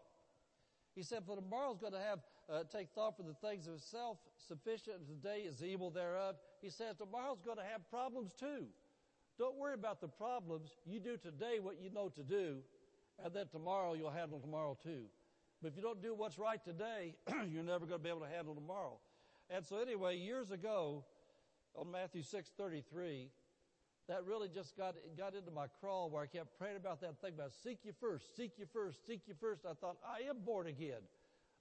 He said, for tomorrow's going to have, uh, take thought for the things of itself, sufficient today is evil thereof. He says, tomorrow's going to have problems too. Don't worry about the problems. You do today what you know to do, and then tomorrow you'll handle tomorrow too. But if you don't do what's right today, you're never going to be able to handle tomorrow. And so anyway, years ago, on Matthew 6:33, that really just got got into my crawl where I kept praying about that thing about seek you first, seek you first, seek you first. I thought I am born again.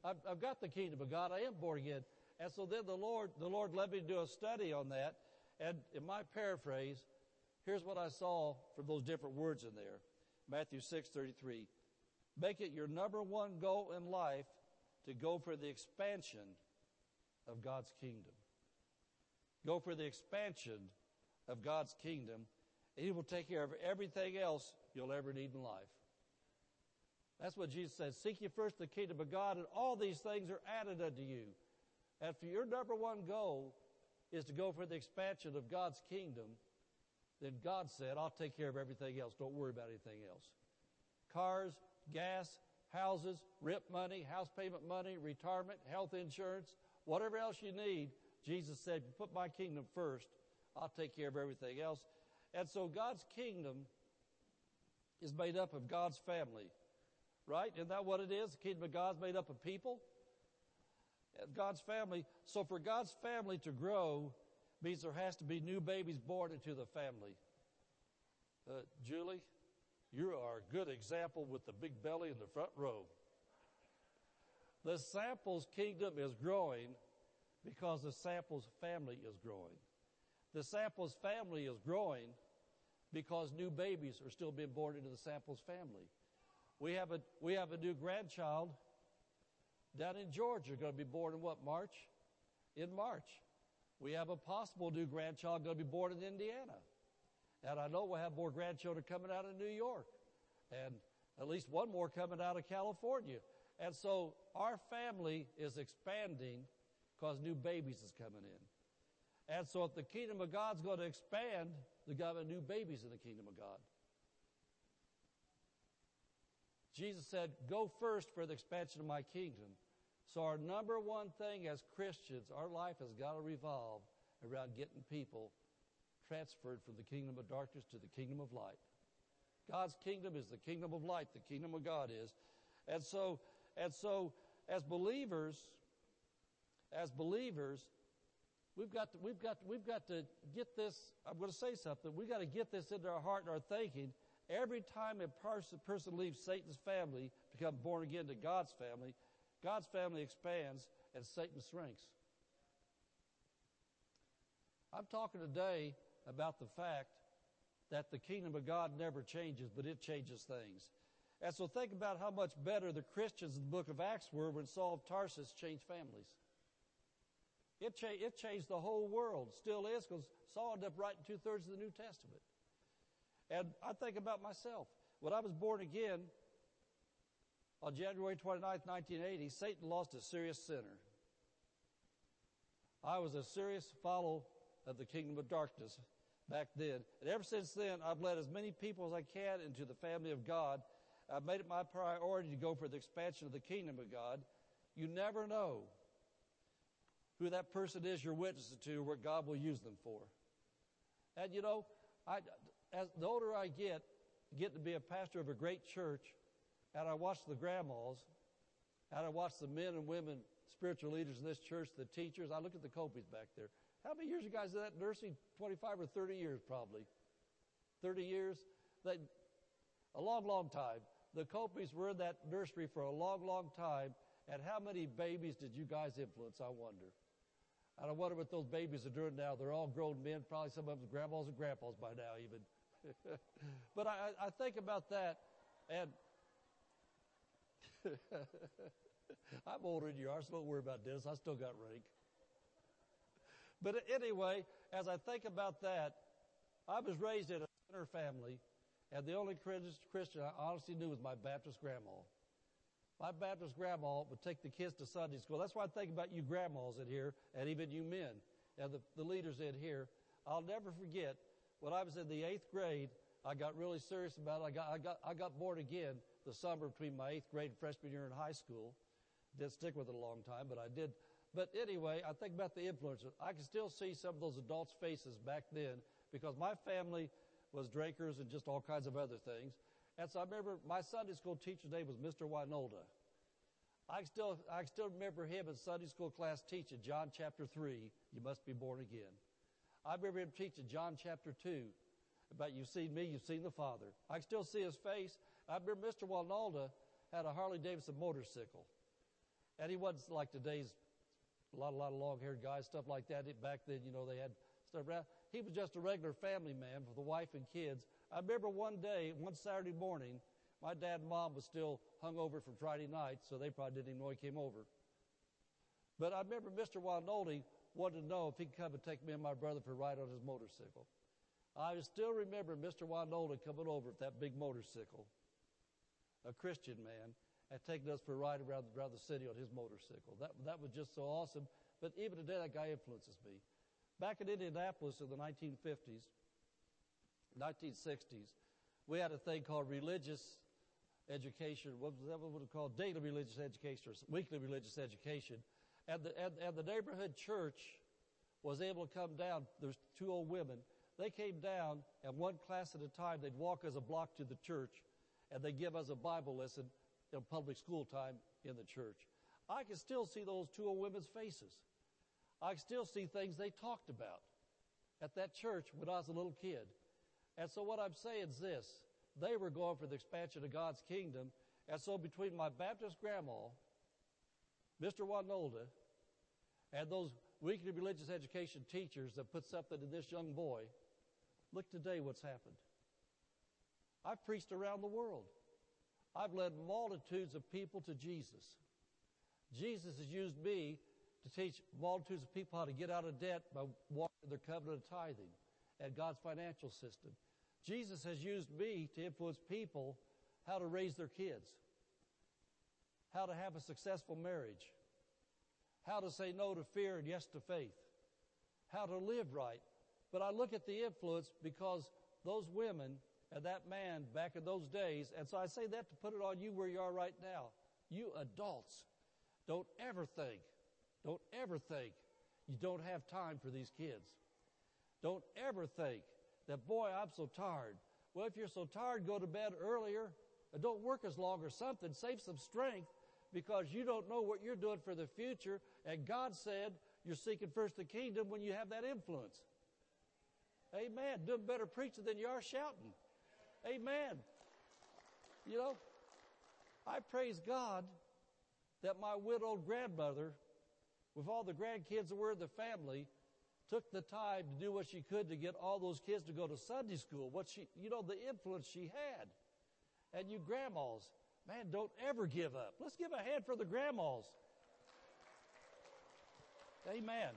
I've, I've got the kingdom of God. I am born again. And so then the Lord the Lord led me to do a study on that. And in my paraphrase, here's what I saw from those different words in there. Matthew 6:33. Make it your number one goal in life to go for the expansion of God's kingdom. Go for the expansion of God's kingdom, and He will take care of everything else you'll ever need in life. That's what Jesus says. Seek ye first the kingdom of God, and all these things are added unto you. And if your number one goal is to go for the expansion of God's kingdom, then God said, I'll take care of everything else. Don't worry about anything else. Cars, gas, houses, rent money, house payment money, retirement, health insurance, whatever else you need, Jesus said, put my kingdom first, I'll take care of everything else. And so God's kingdom is made up of God's family, right? Isn't that what it is? The kingdom of God's made up of people. God's family. So for God's family to grow means there has to be new babies born into the family. Uh, Julie, you are a good example with the big belly in the front row. The Samples kingdom is growing because the Samples family is growing. The Samples family is growing because new babies are still being born into the Samples family. We have a, we have a new grandchild down in Georgia going to be born in what, March? In March. We have a possible new grandchild going to be born in Indiana. And I know we'll have more grandchildren coming out of New York. And at least one more coming out of California. And so our family is expanding because new babies is coming in. And so if the kingdom of God's going to expand, there's got to new babies in the kingdom of God. Jesus said, go first for the expansion of my kingdom. So our number one thing as Christians, our life has got to revolve around getting people transferred from the kingdom of darkness to the kingdom of light. God's kingdom is the kingdom of light, the kingdom of God is. And so, and so as believers, as believers, we've got to, we've got, we've got to get this, I'm going to say something, we've got to get this into our heart and our thinking. Every time a person, person leaves Satan's family, become born again to God's family, God's family expands and Satan shrinks. I'm talking today about the fact that the kingdom of God never changes, but it changes things. And so think about how much better the Christians in the book of Acts were when Saul of Tarsus changed families. It, cha- it changed the whole world, still is, because Saul ended up writing two thirds of the New Testament. And I think about myself. When I was born again on January 29, 1980, Satan lost a serious sinner. I was a serious follower of the kingdom of darkness back then. And ever since then, I've led as many people as I can into the family of God. I've made it my priority to go for the expansion of the kingdom of God. You never know who that person is you're witnessing to what God will use them for. And you know, I, as the older I get, get to be a pastor of a great church, and I watch the grandmas, and I watch the men and women, spiritual leaders in this church, the teachers. I look at the Copies back there. How many years you guys in that nursing? 25 or 30 years probably. 30 years? They, a long, long time. The Copies were in that nursery for a long, long time. And how many babies did you guys influence, I wonder? And I wonder what those babies are doing now. They're all grown men, probably some of them grandmas and grandpas by now even. but I, I think about that and I'm older than you are, so don't worry about this. I still got rank. But anyway, as I think about that, I was raised in a sinner family, and the only Christian I honestly knew was my Baptist grandma. My Baptist grandma would take the kids to Sunday school. That's why I think about you grandmas in here, and even you men. and the, the leaders in here, I'll never forget when I was in the eighth grade, I got really serious about it. I got, I got, I got born again the summer between my eighth grade and freshman year in high school. Didn't stick with it a long time, but I did. But anyway, I think about the influences. I can still see some of those adults' faces back then because my family was drinkers and just all kinds of other things. And so I remember my Sunday school teacher's name was Mr. Winolda. I still, I still remember him in Sunday school class teaching John chapter 3, you must be born again. I remember him teaching John chapter 2 about you've seen me, you've seen the Father. I can still see his face. I remember Mr. Winolda had a Harley Davidson motorcycle. And he wasn't like today's a lot, a lot of long-haired guys, stuff like that. Back then, you know, they had stuff around. He was just a regular family man with a wife and kids. I remember one day, one Saturday morning, my dad and mom was still hung over from Friday night, so they probably didn't even know he came over. But I remember Mr. Winolda wanted to know if he could come and take me and my brother for a ride on his motorcycle. I still remember Mr. Winolda coming over with that big motorcycle, a Christian man, and taking us for a ride around, around the city on his motorcycle. That, that was just so awesome. But even today, that guy influences me. Back in Indianapolis in the 1950s, 1960s, we had a thing called religious education. What was that what was called? Daily religious education or weekly religious education. And the, and, and the neighborhood church was able to come down. There's two old women. They came down, and one class at a time, they'd walk us a block to the church, and they'd give us a Bible lesson in public school time in the church. I can still see those two old women's faces. I can still see things they talked about at that church when I was a little kid. And so what I'm saying is this. They were going for the expansion of God's kingdom. And so between my Baptist grandma, Mr. Winolda, and those weekly religious education teachers that put something in this young boy, look today what's happened. I've preached around the world. I've led multitudes of people to Jesus. Jesus has used me to teach multitudes of people how to get out of debt by walking their covenant of tithing and God's financial system. Jesus has used me to influence people how to raise their kids, how to have a successful marriage, how to say no to fear and yes to faith, how to live right. But I look at the influence because those women and that man back in those days, and so I say that to put it on you where you are right now. You adults, don't ever think, don't ever think you don't have time for these kids. Don't ever think that, boy, I'm so tired. Well, if you're so tired, go to bed earlier. Don't work as long or something. Save some strength because you don't know what you're doing for the future. And God said you're seeking first the kingdom when you have that influence. Amen. Doing better preaching than you are shouting. Amen. You know, I praise God that my widowed grandmother, with all the grandkids that were in the family, took the time to do what she could to get all those kids to go to Sunday school. What she, you know, the influence she had. And you grandmas, man, don't ever give up. Let's give a hand for the grandmas. Amen.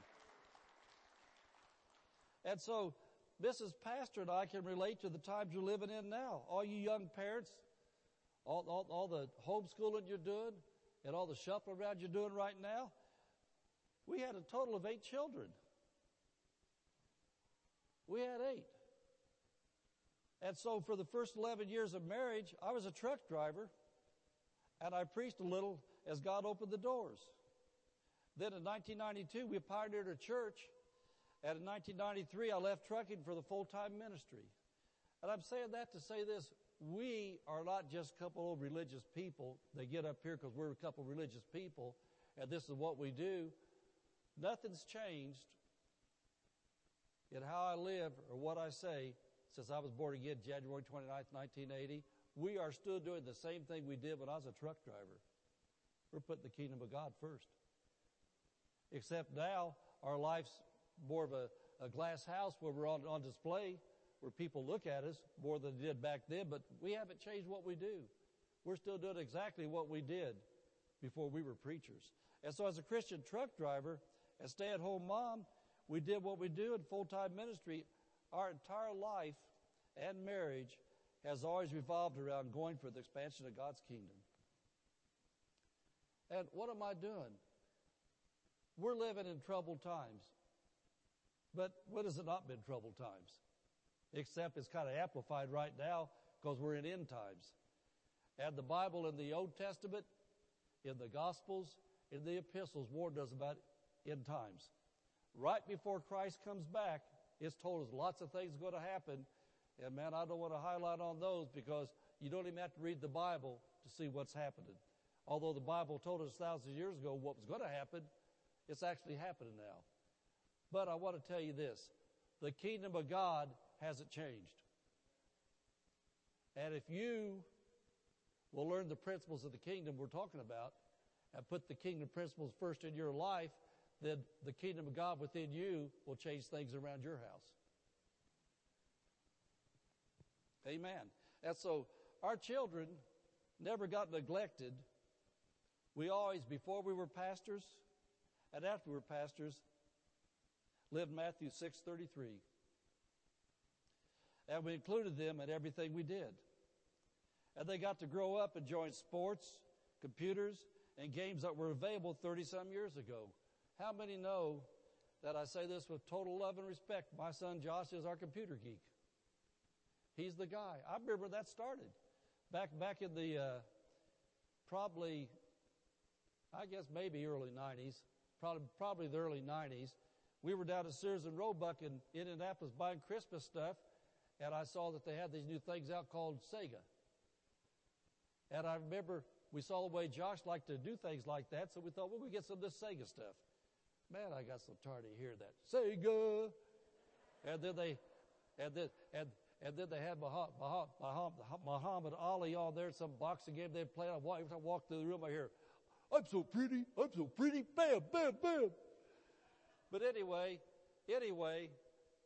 And so, Mrs. Pastor and I can relate to the times you're living in now. All you young parents, all, all, all the homeschooling you're doing, and all the shuffling around you're doing right now. We had a total of eight children. We had eight. And so for the first 11 years of marriage, I was a truck driver and I preached a little as God opened the doors. Then in 1992, we pioneered a church. And in 1993, I left trucking for the full-time ministry. And I'm saying that to say this. We are not just a couple of religious people. They get up here because we're a couple of religious people and this is what we do. Nothing's changed in how I live or what I say since I was born again January 29, 1980. We are still doing the same thing we did when I was a truck driver. We're putting the kingdom of God first. Except now our life's more of a, a glass house where we're on, on display, where people look at us more than they did back then, but we haven't changed what we do. We're still doing exactly what we did before we were preachers. And so as a Christian truck driver and stay at home mom, we did what we do in full-time ministry. Our entire life and marriage has always revolved around going for the expansion of God's kingdom. And what am I doing? We're living in troubled times. But when has it not been troubled times? Except it's kind of amplified right now because we're in end times. And the Bible in the Old Testament, in the Gospels, in the epistles warned us about end times. Right before Christ comes back, it's told us lots of things going to happen. And man, I don't want to highlight on those because you don't even have to read the Bible to see what's happening. Although the Bible told us thousands of years ago what was going to happen, it's actually happening now. But I want to tell you this the kingdom of God hasn't changed. And if you will learn the principles of the kingdom we're talking about and put the kingdom principles first in your life, then the kingdom of God within you will change things around your house. Amen. And so our children never got neglected. We always, before we were pastors and after we were pastors, lived Matthew 6:33. And we included them in everything we did. And they got to grow up and join sports, computers, and games that were available 30 some years ago. How many know that I say this with total love and respect? My son Josh is our computer geek. He's the guy. I remember that started back back in the uh, probably, I guess maybe early '90s, probably probably the early '90s. We were down at Sears and Roebuck in Indianapolis buying Christmas stuff, and I saw that they had these new things out called Sega. And I remember we saw the way Josh liked to do things like that, so we thought, well, we get some of this Sega stuff. Man, I got so tired to hear that Sega. And then they, and then and and then they had Muhammad Ali on there, some boxing game they'd play. Every time I walk through the room, I hear, I'm so pretty, I'm so pretty, bam, bam, bam. But anyway, anyway,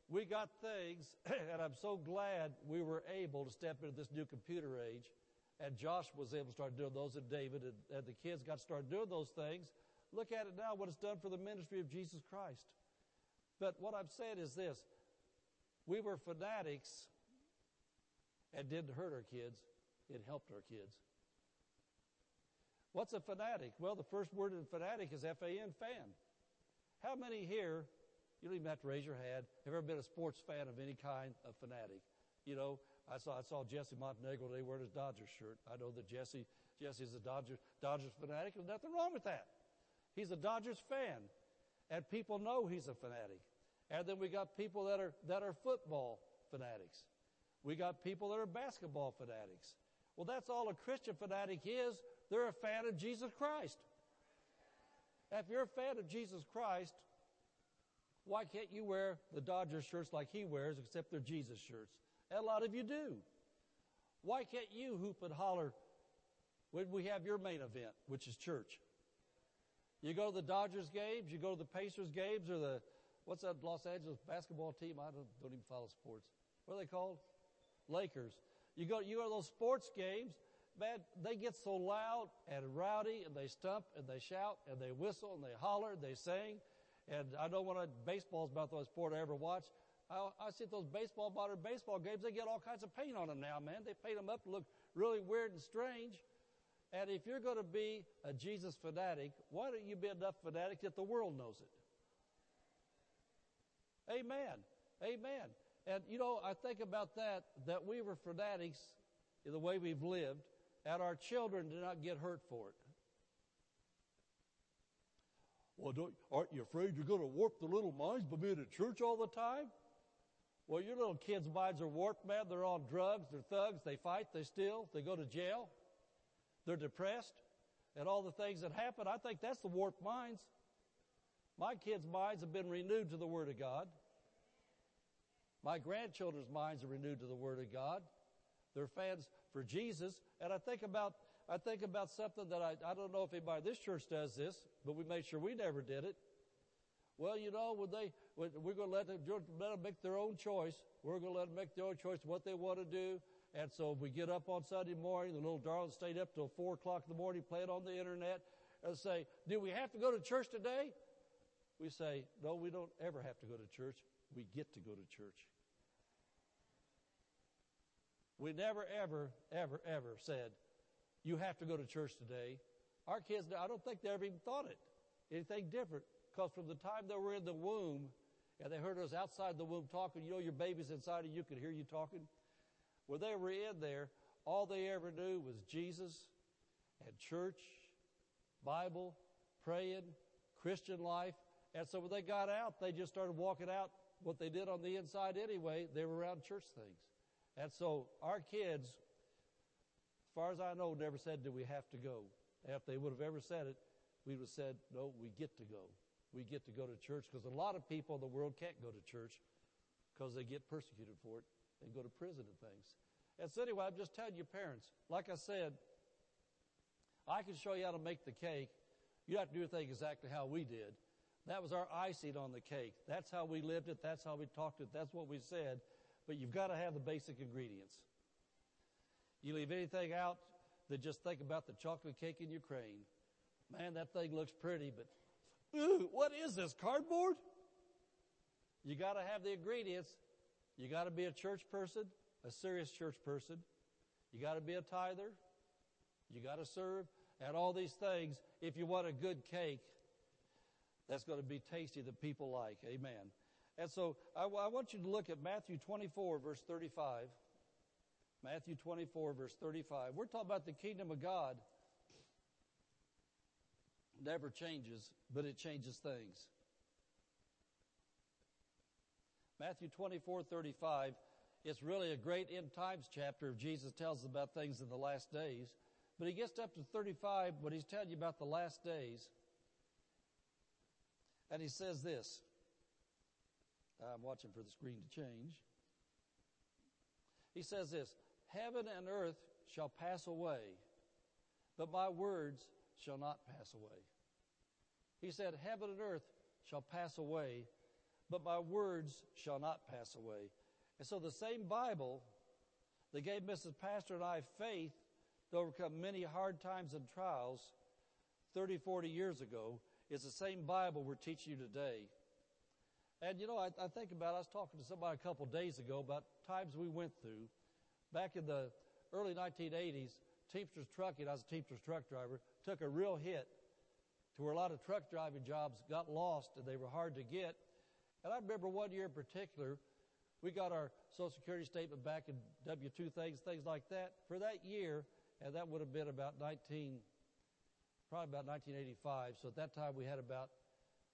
we got things, and I'm so glad we were able to step into this new computer age. And Josh was able to start doing those, and David, and, and the kids got to start doing those things. Look at it now, what it's done for the ministry of Jesus Christ. But what I'm saying is this we were fanatics and didn't hurt our kids, it helped our kids. What's a fanatic? Well, the first word in fanatic is F A N, fan. How many here, you don't even have to raise your hand, have ever been a sports fan of any kind a fanatic? You know, I saw I saw Jesse Montenegro today wearing his Dodgers shirt. I know that Jesse Jesse's a Dodgers Dodgers fanatic. There's nothing wrong with that. He's a Dodgers fan, and people know he's a fanatic. And then we got people that are that are football fanatics. We got people that are basketball fanatics. Well, that's all a Christian fanatic is. They're a fan of Jesus Christ. If you're a fan of Jesus Christ, why can't you wear the Dodgers shirts like he wears, except they're Jesus shirts? And a lot of you do. Why can't you hoop and holler when we have your main event, which is church? You go to the Dodgers games, you go to the Pacers games, or the, what's that Los Angeles basketball team? I don't, don't even follow sports. What are they called? Lakers. You go, you go to those sports games, man, they get so loud and rowdy and they stump and they shout and they whistle and they holler and they sing. And I know when I, baseball's about the only sport I ever watch. I, I see those baseball modern baseball games, they get all kinds of paint on them now, man. They paint them up to look really weird and strange. And if you're going to be a Jesus fanatic, why don't you be enough fanatic that the world knows it? Amen. Amen. And you know, I think about that, that we were fanatics in the way we've lived, and our children did not get hurt for it. Well, aren't you afraid you're going to warp the little minds by being at church all the time? Well, your little kids' minds are warped, man. They're on drugs, they're thugs, they fight, they steal, they go to jail, they're depressed, and all the things that happen. I think that's the warped minds. My kids' minds have been renewed to the Word of God. My grandchildren's minds are renewed to the Word of God. They're fans for Jesus. And I think about, I think about something that I, I don't know if anybody in this church does this, but we made sure we never did it. Well, you know, when they, when we're going to let them, let them make their own choice. We're going to let them make their own choice what they want to do. And so we get up on Sunday morning, the little darling stayed up till four o'clock in the morning, playing on the internet, and say, do we have to go to church today? We say, no, we don't ever have to go to church we get to go to church. We never, ever, ever, ever said, you have to go to church today. Our kids, I don't think they ever even thought it, anything different, because from the time they were in the womb and they heard us outside the womb talking. You know, your baby's inside of you could hear you talking. When they were in there, all they ever knew was Jesus and church, Bible, praying, Christian life. And so when they got out, they just started walking out what they did on the inside anyway. They were around church things. And so our kids, as far as I know, never said, Do we have to go? If they would have ever said it, we would have said, No, we get to go. We get to go to church because a lot of people in the world can't go to church because they get persecuted for it and go to prison and things. And so anyway, I'm just telling you parents, like I said, I can show you how to make the cake. You have to do things exactly how we did. That was our icing on the cake. That's how we lived it. That's how we talked it. That's what we said. But you've got to have the basic ingredients. You leave anything out, then just think about the chocolate cake in Ukraine. Man, that thing looks pretty, but ooh, what is this, cardboard? You got to have the ingredients. You got to be a church person, a serious church person. You got to be a tither. You got to serve. at all these things, if you want a good cake, that's going to be tasty that people like. Amen. And so I, want you to look at Matthew 24, verse 35. Matthew 24, verse 35. We're talking about the kingdom of God never changes, but it changes things. Matthew 24, 35, it's really a great end times chapter. Jesus tells us about things in the last days. But he gets up to 35 when he's telling you about the last days. And he says this. I'm watching for the screen to change. He says this Heaven and earth shall pass away, but my words shall not pass away. He said, Heaven and earth shall pass away, but my words shall not pass away. And so the same Bible that gave Mrs. Pastor and I faith to overcome many hard times and trials 30, 40 years ago is the same Bible we're teaching you today. And you know, I, I think about, I was talking to somebody a couple days ago about times we went through. Back in the early 1980s, Teamsters Trucking, I was a Teamsters truck driver, took a real hit to where a lot of truck driving jobs got lost and they were hard to get. And I remember one year in particular, we got our Social Security statement back in W-2 things, things like that. For that year, and that would have been about 19, probably about 1985. So at that time we had about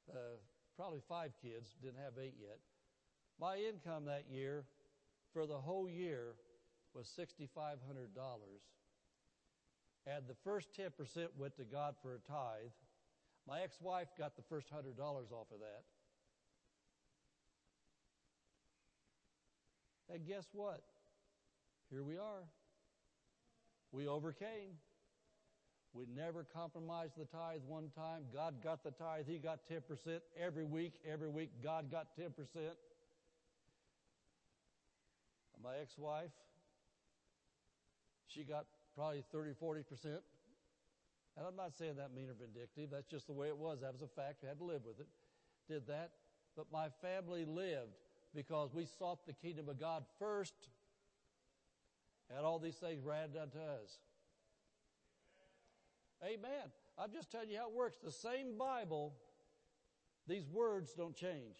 uh, probably five kids, didn't have eight yet. My income that year for the whole year was $6,500. And the first 10% went to God for a tithe. My ex-wife got the first $100 off of that. And guess what? Here we are. We overcame. We never compromised the tithe one time. God got the tithe. He got 10% every week. Every week, God got 10%. My ex wife, she got probably 30, 40%. And I'm not saying that mean or vindictive. That's just the way it was. That was a fact. We had to live with it. Did that. But my family lived because we sought the kingdom of God first and all these things were added unto us. Amen. I'm just telling you how it works. The same Bible, these words don't change.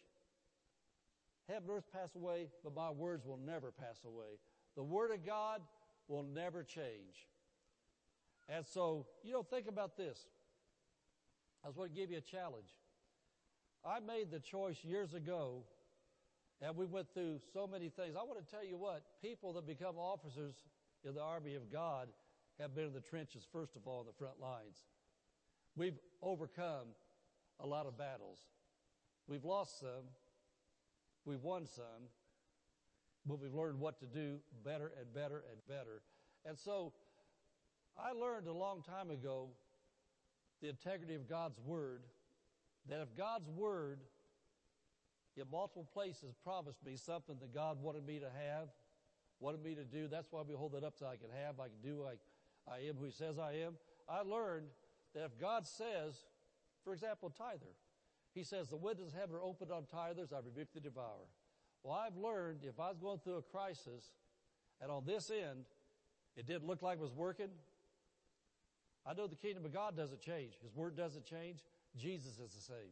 Heaven and earth pass away, but my words will never pass away. The Word of God will never change. And so, you know, think about this. I just want to give you a challenge. I made the choice years ago and we went through so many things. I want to tell you what, people that become officers in the army of God have been in the trenches, first of all, in the front lines. We've overcome a lot of battles. We've lost some, we've won some, but we've learned what to do better and better and better. And so I learned a long time ago the integrity of God's Word, that if God's Word in multiple places promised me something that God wanted me to have, wanted me to do. That's why we hold it up so I can have, I can do, I, I am who He says I am. I learned that if God says, for example, tither, He says, the windows of heaven are opened on tithers, I rebuke the devourer. Well, I've learned if I was going through a crisis and on this end, it didn't look like it was working, I know the kingdom of God doesn't change. His word doesn't change. Jesus is the same.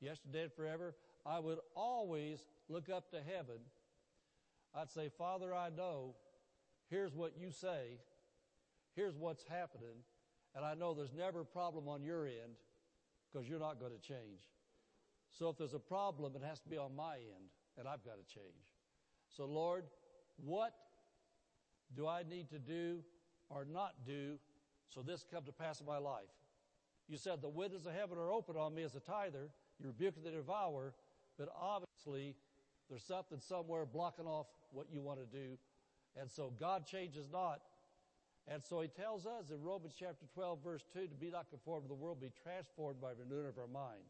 Yesterday and forever. I would always look up to heaven. I'd say, Father, I know. Here's what you say. Here's what's happening. And I know there's never a problem on your end because you're not going to change. So if there's a problem, it has to be on my end, and I've got to change. So, Lord, what do I need to do or not do so this come to pass in my life? You said the windows of heaven are open on me as a tither. You rebuke the devourer, but obviously there's something somewhere blocking off what you want to do. And so God changes not. And so he tells us in Romans chapter 12 verse 2 to be not conformed to the world, be transformed by renewing of our mind.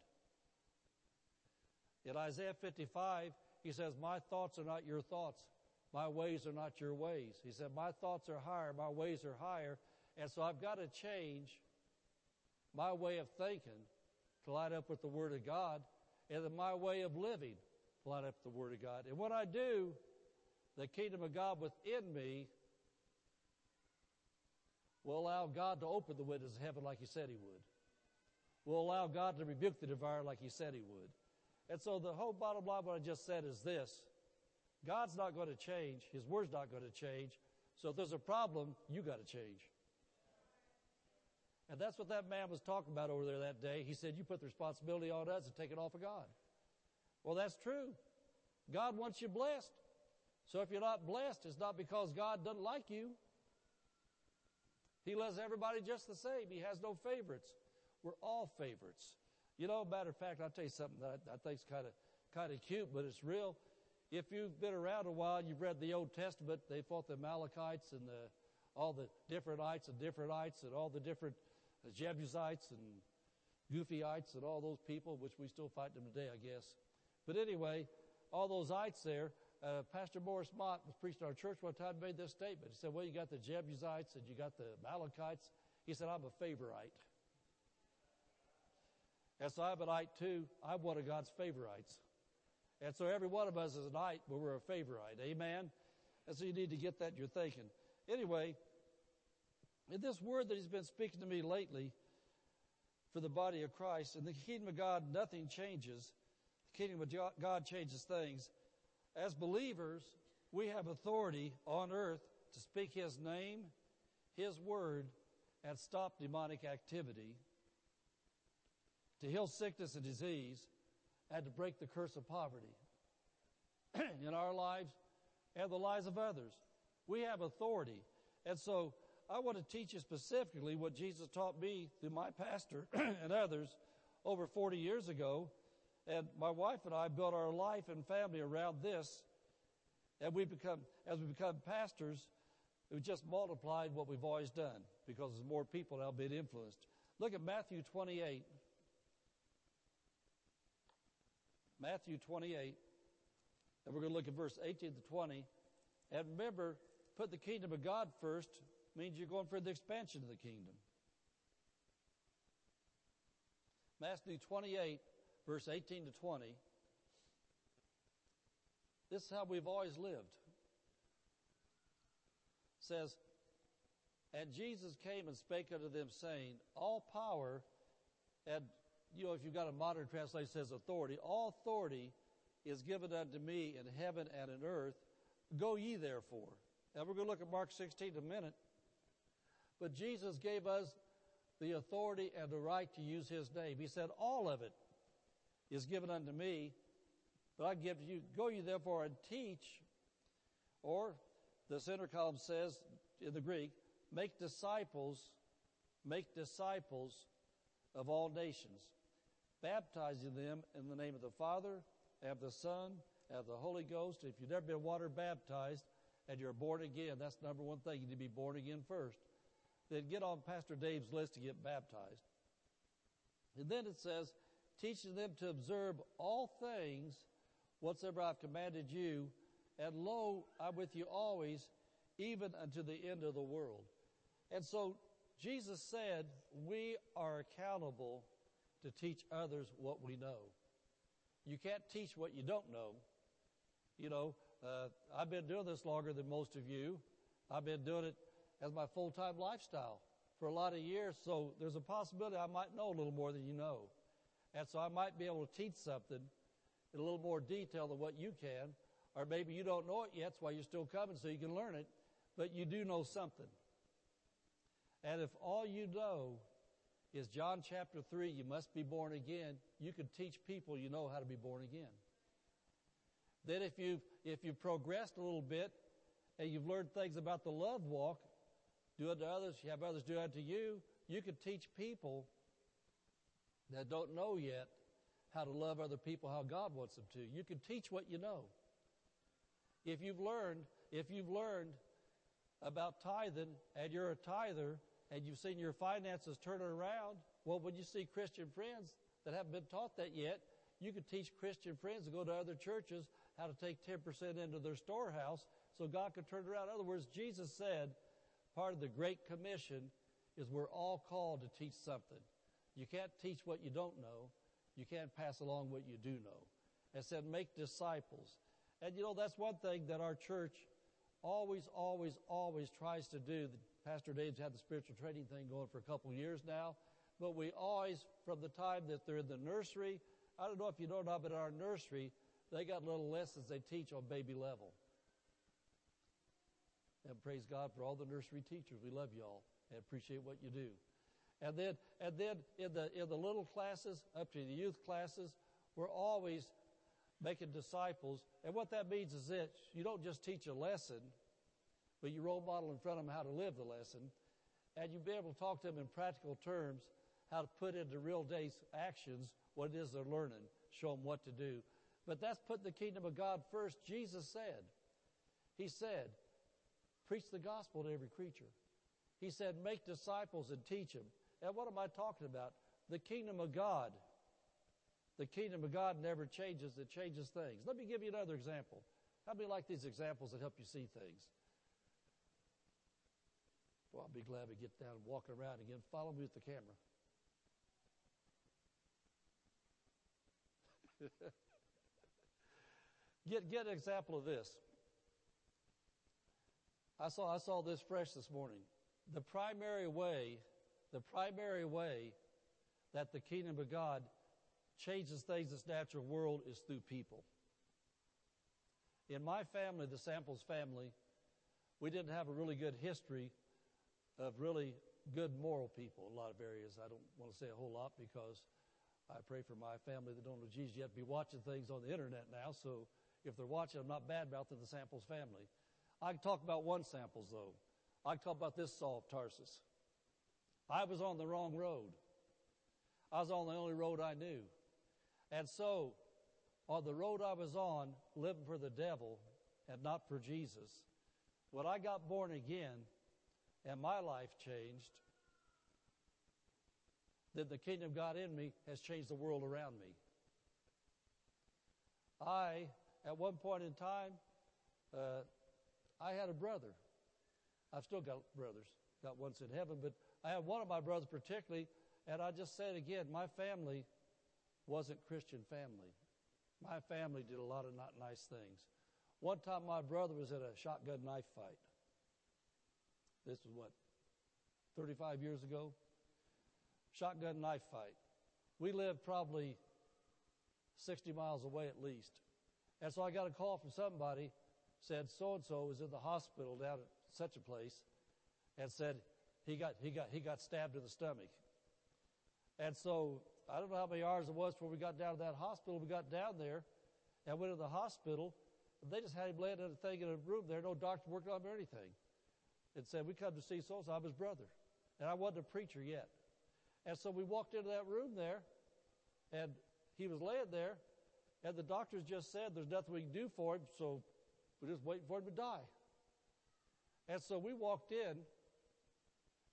In Isaiah 55, he says, my thoughts are not your thoughts. My ways are not your ways. He said, my thoughts are higher, my ways are higher. And so I've got to change my way of thinking to line up with the Word of God and then my way of living to line up with the Word of God. And when I do, the kingdom of God within me will allow God to open the windows of heaven like He said He would. We'll allow God to rebuke the devourer like He said He would. And so the whole bottom line, what I just said is this. God's not going to change. His word's not going to change. So if there's a problem, you got to change. And that's what that man was talking about over there that day. He said, You put the responsibility on us and take it off of God. Well, that's true. God wants you blessed. So if you're not blessed, it's not because God doesn't like you. He loves everybody just the same. He has no favorites. We're all favorites. You know, matter of fact, I'll tell you something that I, I think is kind of kind of cute, but it's real. If you've been around a while, you've read the Old Testament. They fought the Amalekites and the, all the differentites and differentites and all the different Jebusites and Goophyites and all those people, which we still fight them today, I guess. But anyway, all those ites there, uh, Pastor Morris Mott was preaching our church one time, made this statement. He said, well, you got the Jebusites and you got the Amalekites. He said, I'm a favorite. And so I'm an ite too. I'm one of God's favorites. And so every one of us is an ite, but we're a favorite. Amen? And so you need to get that in your thinking. Anyway, in this word that he's been speaking to me lately for the body of Christ, in the kingdom of God, nothing changes. The kingdom of God changes things. As believers, we have authority on earth to speak his name, his word, and stop demonic activity, to heal sickness and disease, and to break the curse of poverty in our lives and the lives of others. We have authority. And so I want to teach you specifically what Jesus taught me through my pastor and others over 40 years ago. And my wife and I built our life and family around this. And we become, as we become pastors, we just multiplied what we've always done because there's more people now being influenced. Look at Matthew 28. Matthew 28. And we're going to look at verse 18 to 20. And remember, put the kingdom of God first means you're going for the expansion of the kingdom. Matthew 28, verse 18 to 20. This is how we've always lived. It says, And Jesus came and spake unto them, saying, All power, and you know, if you've got a modern translation says authority, all authority is given unto me in heaven and in earth. Go ye therefore. And we're going to look at Mark 16 in a minute. But Jesus gave us the authority and the right to use His name. He said, All of it is given unto me, but I give you, go you therefore and teach, or the center column says in the Greek, make disciples, make disciples of all nations, baptizing them in the name of the Father, and of the Son, and of the Holy Ghost. If you've never been water baptized and you're born again, that's number one thing. You need to be born again first then get on Pastor Dave's list to get baptized. And then it says, teaching them to observe all things whatsoever I've commanded you, and lo, I'm with you always, even unto the end of the world. And so Jesus said, we are accountable to teach others what we know. You can't teach what you don't know. You know, uh, I've been doing this longer than most of you. I've been doing it as my full time lifestyle for a lot of years. So there's a possibility I might know a little more than you know. And so I might be able to teach something in a little more detail than what you can, or maybe you don't know it yet, that's why you're still coming so you can learn it, but you do know something. And if all you know is John chapter 3, you must be born again, you can teach people you know how to be born again. Then if you've, if you've progressed a little bit and you've learned things about the love walk, do it to others, you have others do it to you, you can teach people that don't know yet how to love other people how God wants them to. You can teach what you know. If you've learned, if you've learned about tithing and you're a tither and you've seen your finances turn around, well, when you see Christian friends that haven't been taught that yet, you can teach Christian friends to go to other churches how to take 10% into their storehouse so God could turn it around. In other words, Jesus said part of the Great Commission is we're all called to teach something. You can't teach what you don't know. You can't pass along what you do know. And said, make disciples. And you know, that's one thing that our church always, always, always tries to do. Pastor Dave's had the spiritual training thing going for a couple years now. But we always, from the time that they're in the nursery, I don't know if you know not, but in our nursery, they got little lessons they teach on baby level. And praise God for all the nursery teachers. We love y'all and appreciate what you do. And then, and then in the, in the little classes up to the youth classes, we're always making disciples. And what that means is that you don't just teach a lesson, but you role model in front of them how to live the lesson. And you be able to talk to them in practical terms, how to put into real day actions what it is they're learning, show them what to do. But that's putting the kingdom of God first. Jesus said, He said, preach the gospel to every creature. He said, make disciples and teach them. And what am I talking about? The kingdom of God. The kingdom of God never changes, it changes things. Let me give you another example. How many like these examples that help you see things? Well, I'll be glad to get down and walk around again. Follow me with the camera. get, get an example of this. I saw, I saw this fresh this morning. The primary way, the primary way that the kingdom of God changes things in this natural world is through people. In my family, the Samples family, we didn't have a really good history of really good moral people a lot of areas. I don't want to say a whole lot because I pray for my family that don't know Jesus yet be watching things on the internet now. So if they're watching, I'm not bad mouthing the Samples family. I can talk about one Samples though. I can talk about this Saul of Tarsus. I was on the wrong road. I was on the only road I knew. And so, on the road I was on, living for the devil and not for Jesus, when I got born again and my life changed, then the kingdom of God in me has changed the world around me. I, at one point in time, uh, I had a brother. I've still got brothers. Got one's in heaven, but I had one of my brothers particularly, and I just said again, my family wasn't Christian family. My family did a lot of not nice things. One time my brother was at a shotgun knife fight. This was what, 35 years ago? Shotgun knife fight. We lived probably 60 miles away at least. And so I got a call from somebody said so and so was in the hospital down at such a place and said he got he got he got stabbed in the stomach. And so I don't know how many hours it was before we got down to that hospital. We got down there and went to the hospital. They just had him laying in a thing in a room there, no doctor working on him or anything. And said, We come to see so. I'm his brother. And I wasn't a preacher yet. And so we walked into that room there, and he was laying there, and the doctors just said, There's nothing we can do for him, so we're just waiting for him to die. And so we walked in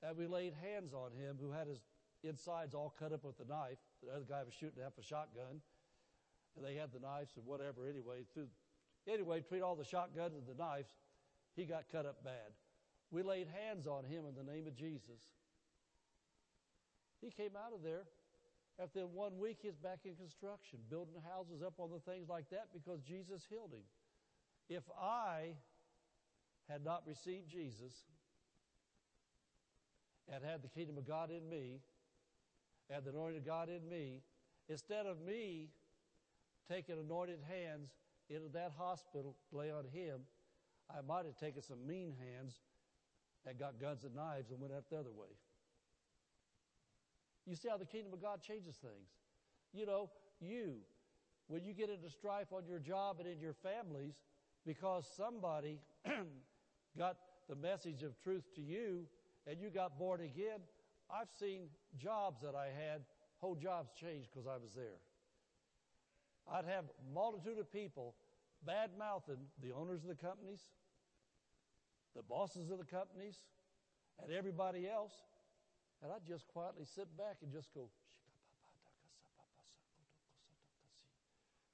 and we laid hands on him who had his insides all cut up with the knife. The other guy was shooting half a shotgun. And they had the knives and whatever anyway. Through, anyway, between all the shotguns and the knives, he got cut up bad. We laid hands on him in the name of Jesus. He came out of there. After one week, he's back in construction, building houses up on the things like that because Jesus healed him. If I had not received Jesus and had the kingdom of God in me, and the anointing of God in me, instead of me taking anointed hands into that hospital lay on him, I might have taken some mean hands and got guns and knives and went out the other way. You see how the kingdom of God changes things. You know, you, when you get into strife on your job and in your families because somebody got the message of truth to you and you got born again, I've seen jobs that I had, whole jobs change because I was there. I'd have multitude of people bad mouthing the owners of the companies, the bosses of the companies, and everybody else. And I'd just quietly sit back and just go,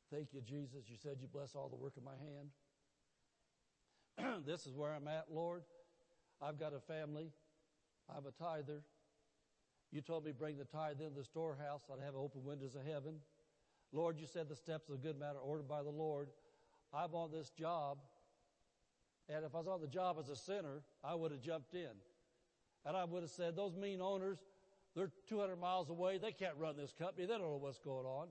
Thank you, Jesus. You said you bless all the work of my hand. this is where I'm at, Lord. I've got a family. I'm a tither. You told me bring the tithe into the storehouse. I'd have open windows of heaven. Lord, you said the steps of good man are ordered by the Lord. I'm on this job. And if I was on the job as a sinner, I would have jumped in. And I would have said, those mean owners, they're 200 miles away. They can't run this company. They don't know what's going on.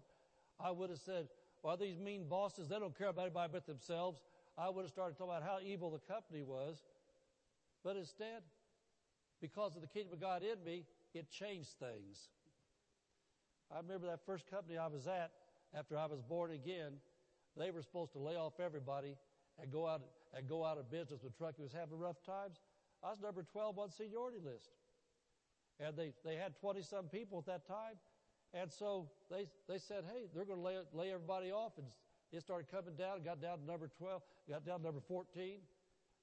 I would have said, well, these mean bosses, they don't care about anybody but themselves. I would have started talking about how evil the company was. But instead, because of the kingdom of God in me, it changed things. I remember that first company I was at after I was born again. They were supposed to lay off everybody and go out and go out of business when Truckee was having rough times. I was number 12 on seniority list. And they, they had 20 some people at that time. And so they, they said, hey, they're going to lay, lay everybody off. And it started coming down, got down to number 12, got down to number 14.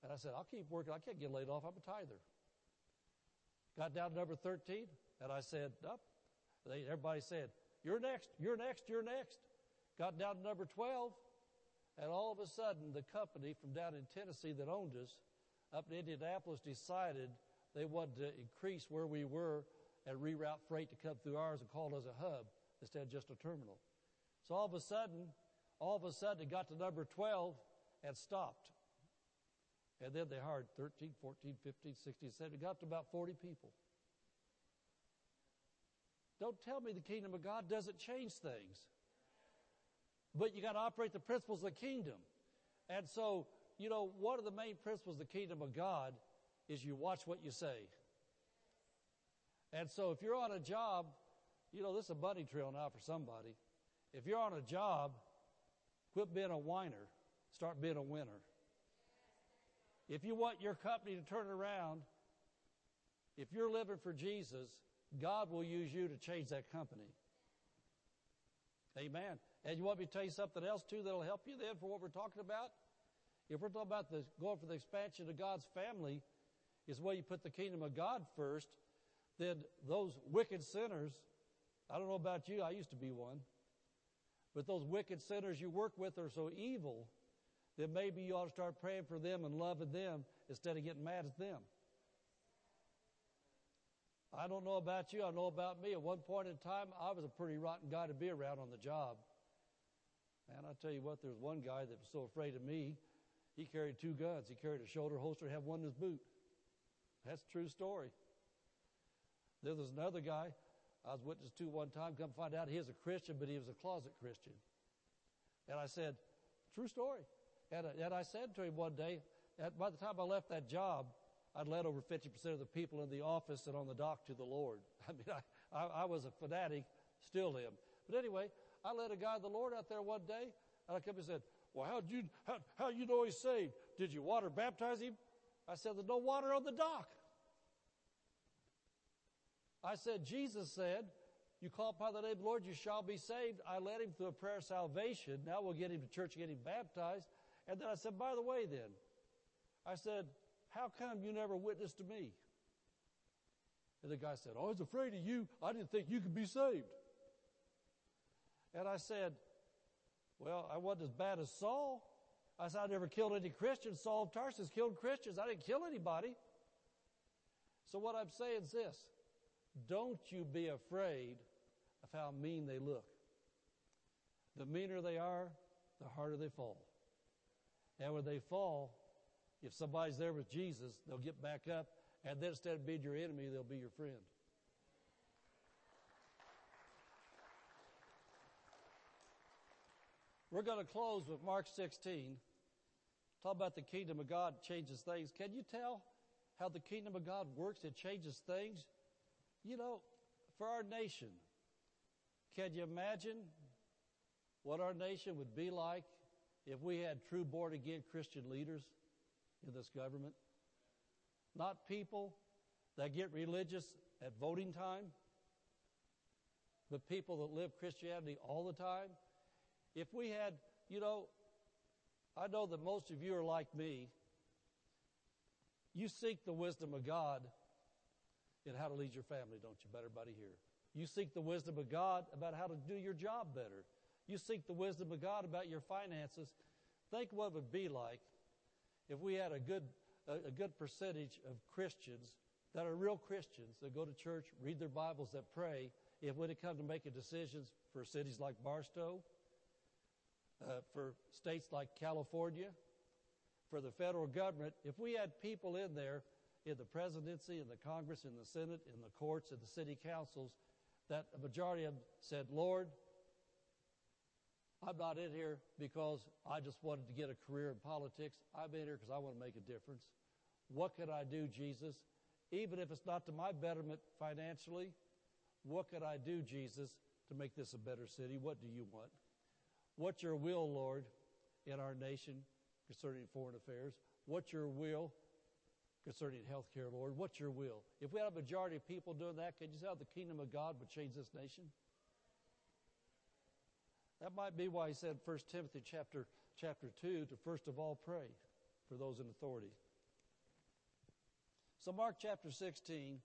And I said, I'll keep working. I can't get laid off. I'm a tither. Got down to number 13. And I said, up. They, everybody said, you're next, you're next, you're next. Got down to number 12. And all of a sudden, the company from down in Tennessee that owned us up in Indianapolis decided they wanted to increase where we were and reroute freight to come through ours and call us a hub instead of just a terminal. So all of a sudden, all of a sudden it got to number 12 and stopped. And then they hired 13, 14, 15, 16, 17. It got to about 40 people. Don't tell me the kingdom of God doesn't change things. But you got to operate the principles of the kingdom. And so, you know, one of the main principles of the kingdom of God is you watch what you say. And so if you're on a job, you know, this is a bunny trail now for somebody. If you're on a job, quit being a whiner, start being a winner. If you want your company to turn around, if you're living for Jesus, God will use you to change that company. Amen. And you want me to tell you something else too that'll help you then for what we're talking about? If we're talking about the, going for the expansion of God's family, is where you put the kingdom of God first, then those wicked sinners, I don't know about you, I used to be one, but those wicked sinners you work with are so evil that maybe you ought to start praying for them and loving them instead of getting mad at them. I don't know about you, I know about me. At one point in time, I was a pretty rotten guy to be around on the job. Man, I tell you what, there's one guy that was so afraid of me, he carried two guns. He carried a shoulder holster and had one in his boot. That's a true story. There was another guy I was witness to one time, come find out he was a Christian, but he was a closet Christian. And I said, true story. And, uh, and I said to him one day, by the time I left that job, I'd led over 50% of the people in the office and on the dock to the Lord. I mean, I, I, I was a fanatic, still am. But anyway, I led a guy to the Lord out there one day, and I come and said, well, how you, how, how you know he's saved? Did you water baptize him? I said, there's no water on the dock. I said, Jesus said, you call upon the name of the Lord, you shall be saved. I led him through a prayer of salvation. Now we'll get him to church and get him baptized. And then I said, by the way then, I said, how come you never witnessed to me? And the guy said, oh, I was afraid of you. I didn't think you could be saved. And I said, well, I wasn't as bad as Saul. I said, I never killed any Christians. Saul of Tarsus killed Christians. I didn't kill anybody. So what I'm saying is this. Don't you be afraid of how mean they look. The meaner they are, the harder they fall. And when they fall, if somebody's there with Jesus, they'll get back up, and then instead of being your enemy, they'll be your friend. We're going to close with Mark 16. Talk about the kingdom of God changes things. Can you tell how the kingdom of God works? It changes things. You know, for our nation, can you imagine what our nation would be like if we had true born again Christian leaders in this government? Not people that get religious at voting time, but people that live Christianity all the time. If we had, you know, I know that most of you are like me. You seek the wisdom of God in how to lead your family, don't you, better buddy here? You seek the wisdom of God about how to do your job better. You seek the wisdom of God about your finances. Think what it would be like if we had a good, a, a good percentage of Christians that are real Christians that go to church, read their Bibles, that pray. If when it comes to making decisions for cities like Barstow, uh, for states like California, for the federal government, if we had people in there in the presidency, in the Congress, in the Senate, in the courts, in the city councils, that a majority of them said, Lord, I'm not in here because I just wanted to get a career in politics. I'm in here because I want to make a difference. What can I do, Jesus? Even if it's not to my betterment financially, what can I do, Jesus, to make this a better city? What do you want? What's your will, Lord, in our nation concerning foreign affairs? What's your will concerning health care, Lord? What's your will? If we had a majority of people doing that, can you see how oh, the kingdom of God would change this nation? That might be why he said 1 Timothy chapter, chapter 2 to first of all pray for those in authority. So Mark chapter 16,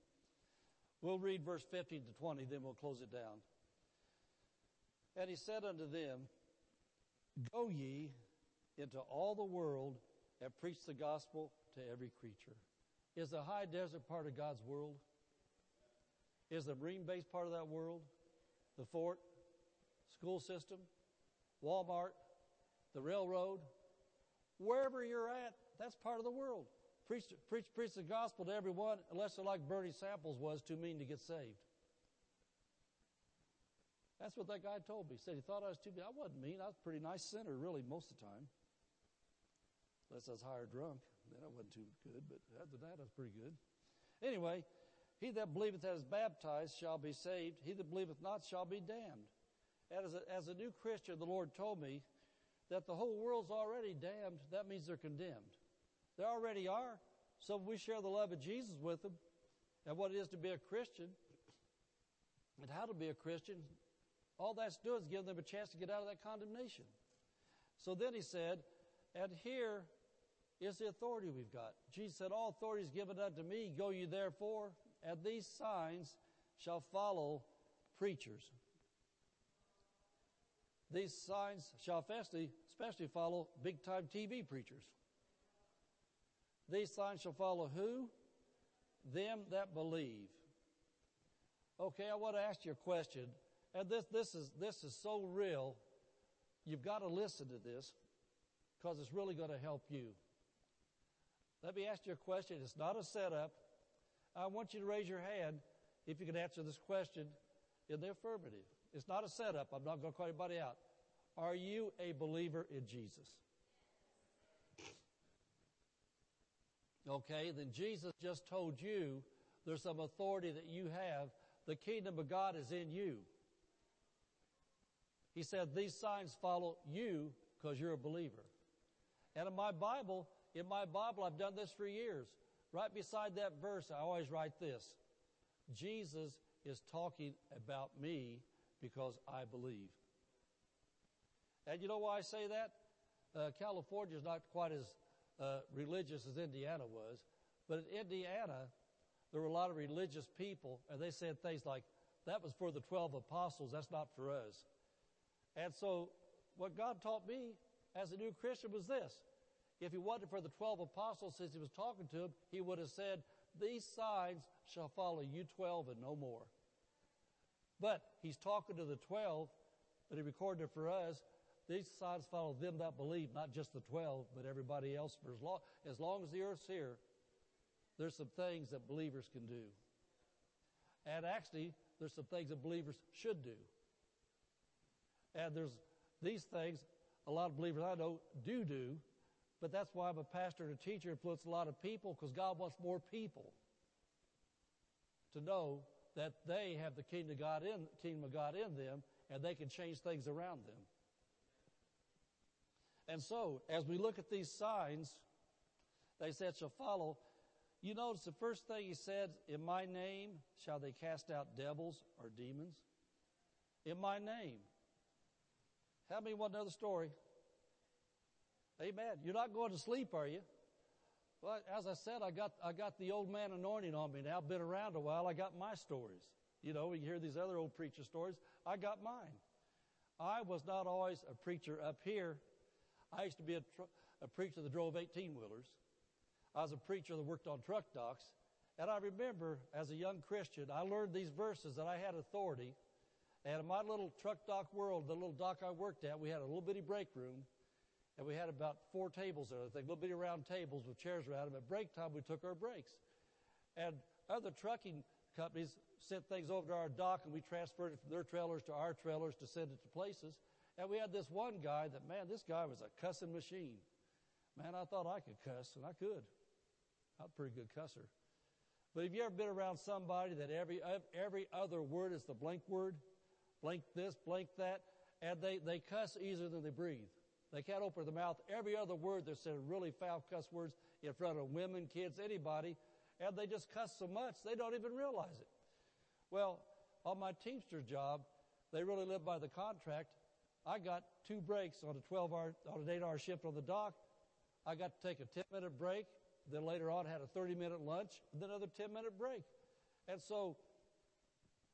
we'll read verse 15 to 20, then we'll close it down. And he said unto them, Go ye into all the world and preach the gospel to every creature. Is the high desert part of God's world? Is the marine base part of that world? The fort? School system? Walmart? The railroad? Wherever you're at, that's part of the world. Preach, preach, preach the gospel to everyone, unless they're like Bernie Samples was, too mean to get saved. That's what that guy told me. He said he thought I was too mean. I wasn't mean. I was a pretty nice sinner, really, most of the time. Unless I was higher drunk. Then I wasn't too good, but after that, I was pretty good. Anyway, he that believeth that is baptized shall be saved. He that believeth not shall be damned. As a, as a new Christian, the Lord told me that the whole world's already damned. That means they're condemned. They already are. So we share the love of Jesus with them and what it is to be a Christian and how to be a Christian, all that's doing is giving them a chance to get out of that condemnation. So then he said, and here is the authority we've got. Jesus said, All authority is given unto me. Go you therefore, and these signs shall follow preachers. These signs shall especially, follow big time TV preachers. These signs shall follow who? Them that believe. Okay, I want to ask you a question. And this, this, is, this is so real. You've got to listen to this because it's really going to help you. Let me ask you a question. It's not a setup. I want you to raise your hand if you can answer this question in the affirmative. It's not a setup. I'm not going to call anybody out. Are you a believer in Jesus? Okay, then Jesus just told you there's some authority that you have. The kingdom of God is in you. He said, These signs follow you because you're a believer. And in my Bible, in my Bible, I've done this for years. Right beside that verse, I always write this Jesus is talking about me because I believe. And you know why I say that? Uh, California is not quite as uh, religious as Indiana was, but in Indiana, there were a lot of religious people, and they said things like, that was for the 12 apostles, that's not for us. And so, what God taught me as a new Christian was this. If he wasn't for the 12 apostles, since he was talking to them, he would have said, These signs shall follow you 12 and no more. But he's talking to the 12, but he recorded it for us. These signs follow them that believe, not just the 12, but everybody else. For as long, as long as the earth's here, there's some things that believers can do. And actually, there's some things that believers should do. And there's these things, a lot of believers I know do do, but that's why I'm a pastor and a teacher, influence a lot of people because God wants more people to know that they have the kingdom of God in kingdom of God in them and they can change things around them. And so, as we look at these signs, they said shall follow. You notice the first thing he said, in my name shall they cast out devils or demons? In my name. How many want the story? Amen. You're not going to sleep, are you? Well, as I said, I got, I got the old man anointing on me now. Been around a while. I got my stories. You know, we hear these other old preacher stories. I got mine. I was not always a preacher up here. I used to be a, tr- a preacher that drove 18 wheelers. I was a preacher that worked on truck docks. And I remember as a young Christian, I learned these verses that I had authority. And in my little truck dock world, the little dock I worked at, we had a little bitty break room. And we had about four tables there, I think, little bitty round tables with chairs around them. At break time, we took our breaks. And other trucking companies sent things over to our dock and we transferred it from their trailers to our trailers to send it to places. And we had this one guy that, man, this guy was a cussing machine. Man, I thought I could cuss, and I could. I'm a pretty good cusser. But have you ever been around somebody that every, every other word is the blank word? Blank this, blank that, and they, they cuss easier than they breathe. They can't open their mouth. Every other word, they're saying really foul cuss words in front of women, kids, anybody, and they just cuss so much they don't even realize it. Well, on my Teamster job, they really live by the contract. I got two breaks on a 12 hour, on an 8 hour shift on the dock. I got to take a 10 minute break. Then later on, had a 30 minute lunch, then another 10 minute break. And so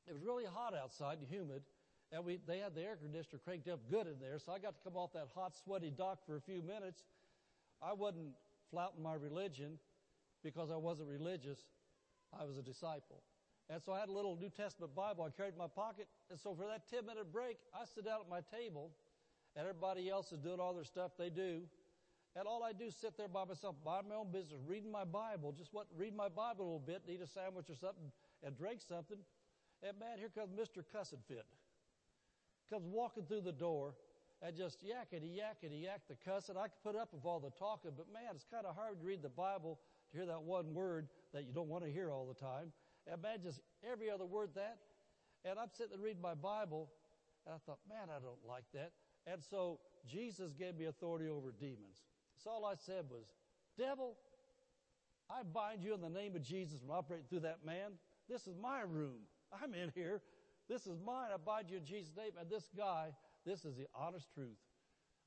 it was really hot outside and humid, and we, they had the air conditioner cranked up good in there, so I got to come off that hot, sweaty dock for a few minutes. I wasn't flouting my religion because I wasn't religious. I was a disciple. And so I had a little New Testament Bible I carried in my pocket. And so for that 10 minute break, I sit down at my table and everybody else is doing all their stuff they do. And all I do is sit there by myself, mind my own business, reading my Bible, just what, read my Bible a little bit, eat a sandwich or something, and drink something. And man, here comes Mr. Cussing Fit. Comes walking through the door and just yakety yakety yak the cussing. I could put up with all the talking, but man, it's kind of hard to read the Bible to hear that one word that you don't want to hear all the time. And man, just every other word that. And I'm sitting there reading my Bible, and I thought, man, I don't like that. And so Jesus gave me authority over demons. So all I said was, Devil, I bind you in the name of Jesus from operating through that man. This is my room. I'm in here. This is mine. I bind you in Jesus' name. And this guy, this is the honest truth.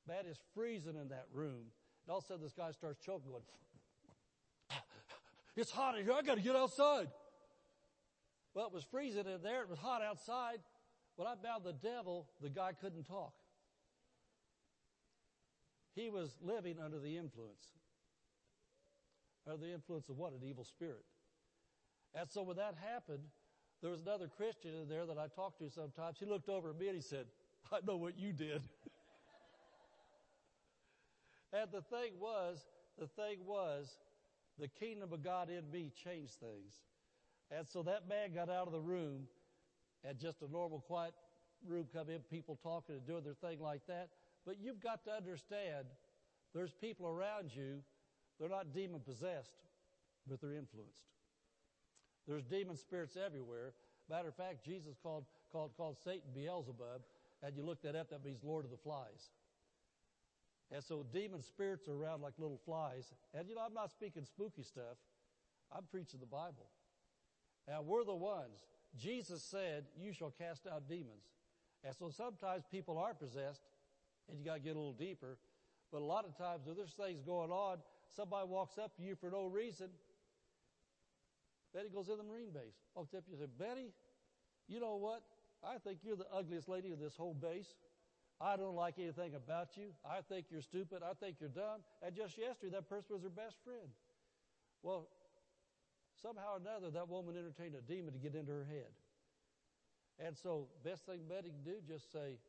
Man is freezing in that room. And all of a sudden, this guy starts choking, going, It's hot in here. I got to get outside. Well, it was freezing in there. It was hot outside. When I bound the devil, the guy couldn't talk. He was living under the influence. Under the influence of what? An evil spirit. And so when that happened, there was another Christian in there that I talked to sometimes. He looked over at me and he said, I know what you did. and the thing was, the thing was, the kingdom of God in me changed things. And so that man got out of the room and just a normal quiet room come in, people talking and doing their thing like that. But you've got to understand there's people around you, they're not demon possessed, but they're influenced. There's demon spirits everywhere. Matter of fact, Jesus called, called, called Satan Beelzebub, and you look that up, that means Lord of the Flies. And so demon spirits are around like little flies. And you know, I'm not speaking spooky stuff. I'm preaching the Bible. Now we're the ones. Jesus said, you shall cast out demons. And so sometimes people are possessed, and you gotta get a little deeper. But a lot of times when there's things going on, somebody walks up to you for no reason. Betty goes in the Marine base, walks up to you and says, Betty, you know what? I think you're the ugliest lady in this whole base. I don't like anything about you. I think you're stupid. I think you're dumb. And just yesterday, that person was her best friend. Well, somehow or another, that woman entertained a demon to get into her head. And so, best thing Betty can do, just say,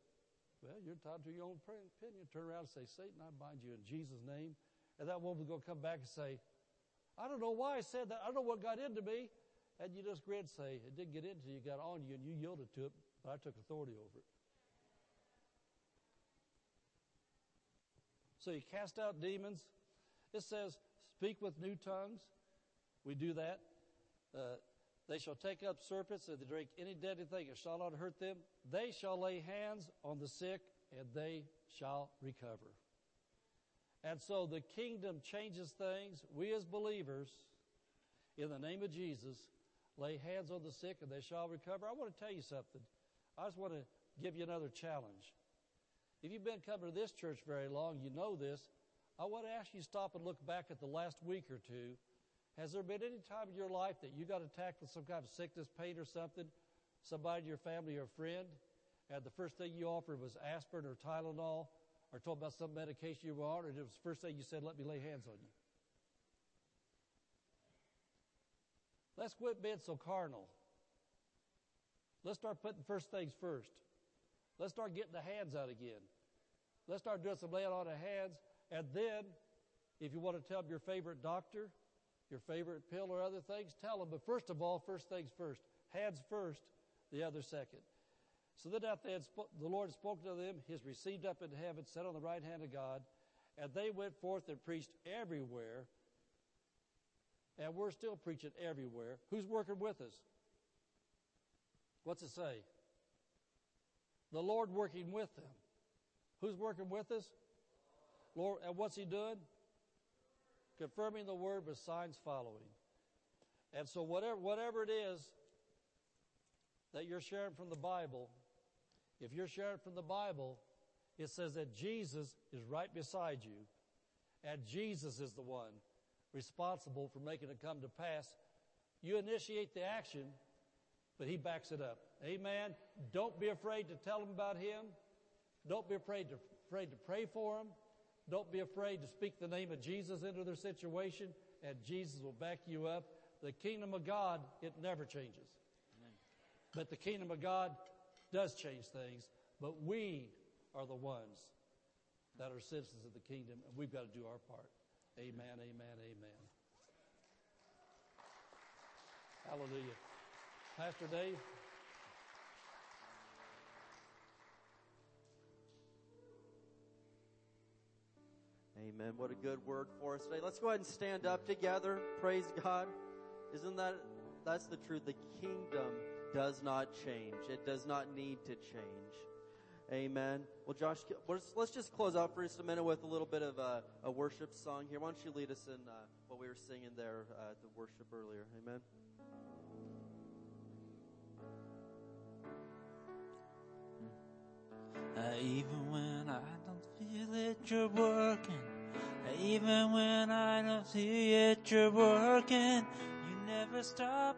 well, you're entitled to your own opinion. Turn around and say, Satan, I bind you in Jesus' name. And that going to come back and say, I don't know why I said that. I don't know what got into me. And you just grin say, it didn't get into you, it got on you, and you yielded to it, but I took authority over it. So you cast out demons. It says, speak with new tongues. We do that. Uh, they shall take up serpents and they drink any deadly thing. It shall not hurt them. They shall lay hands on the sick and they shall recover. And so the kingdom changes things. We as believers, in the name of Jesus, lay hands on the sick and they shall recover. I want to tell you something. I just want to give you another challenge. If you've been coming to this church very long, you know this. I want to ask you to stop and look back at the last week or two. Has there been any time in your life that you got attacked with some kind of sickness, pain, or something? Somebody in your family or friend, and the first thing you offered was aspirin or Tylenol, or told about some medication you were on, and it was the first thing you said, "Let me lay hands on you." Let's quit being so carnal. Let's start putting first things first. Let's start getting the hands out again. Let's start doing some laying on of hands. And then, if you want to tell your favorite doctor, your favorite pill or other things, tell them. But first of all, first things first. Hands first, the other second. So then after spo- the Lord had spoken to them, He is received up into heaven, set on the right hand of God, and they went forth and preached everywhere. And we're still preaching everywhere. Who's working with us? What's it say? The Lord working with them. Who's working with us? Lord, and what's He doing? Confirming the word with signs following. And so whatever whatever it is that you're sharing from the Bible, if you're sharing from the Bible, it says that Jesus is right beside you, and Jesus is the one responsible for making it come to pass. You initiate the action, but he backs it up. Amen. Don't be afraid to tell him about him. Don't be afraid to, afraid to pray for them. Don't be afraid to speak the name of Jesus into their situation, and Jesus will back you up. The kingdom of God, it never changes. But the kingdom of God does change things, but we are the ones that are citizens of the kingdom, and we've got to do our part. Amen, amen, amen. Hallelujah. Pastor Dave. Amen. What a good word for us today. Let's go ahead and stand up together. Praise God. Isn't that that's the truth? The kingdom does not change. It does not need to change. Amen. Well, Josh, let's, just close out for just a minute with a little bit of a, a worship song here. Why don't you lead us in uh, what we were singing there uh, at the worship earlier? Amen. Uh, even when I don't feel it, you're working. Uh, even when I don't see it, you're working. You never stop,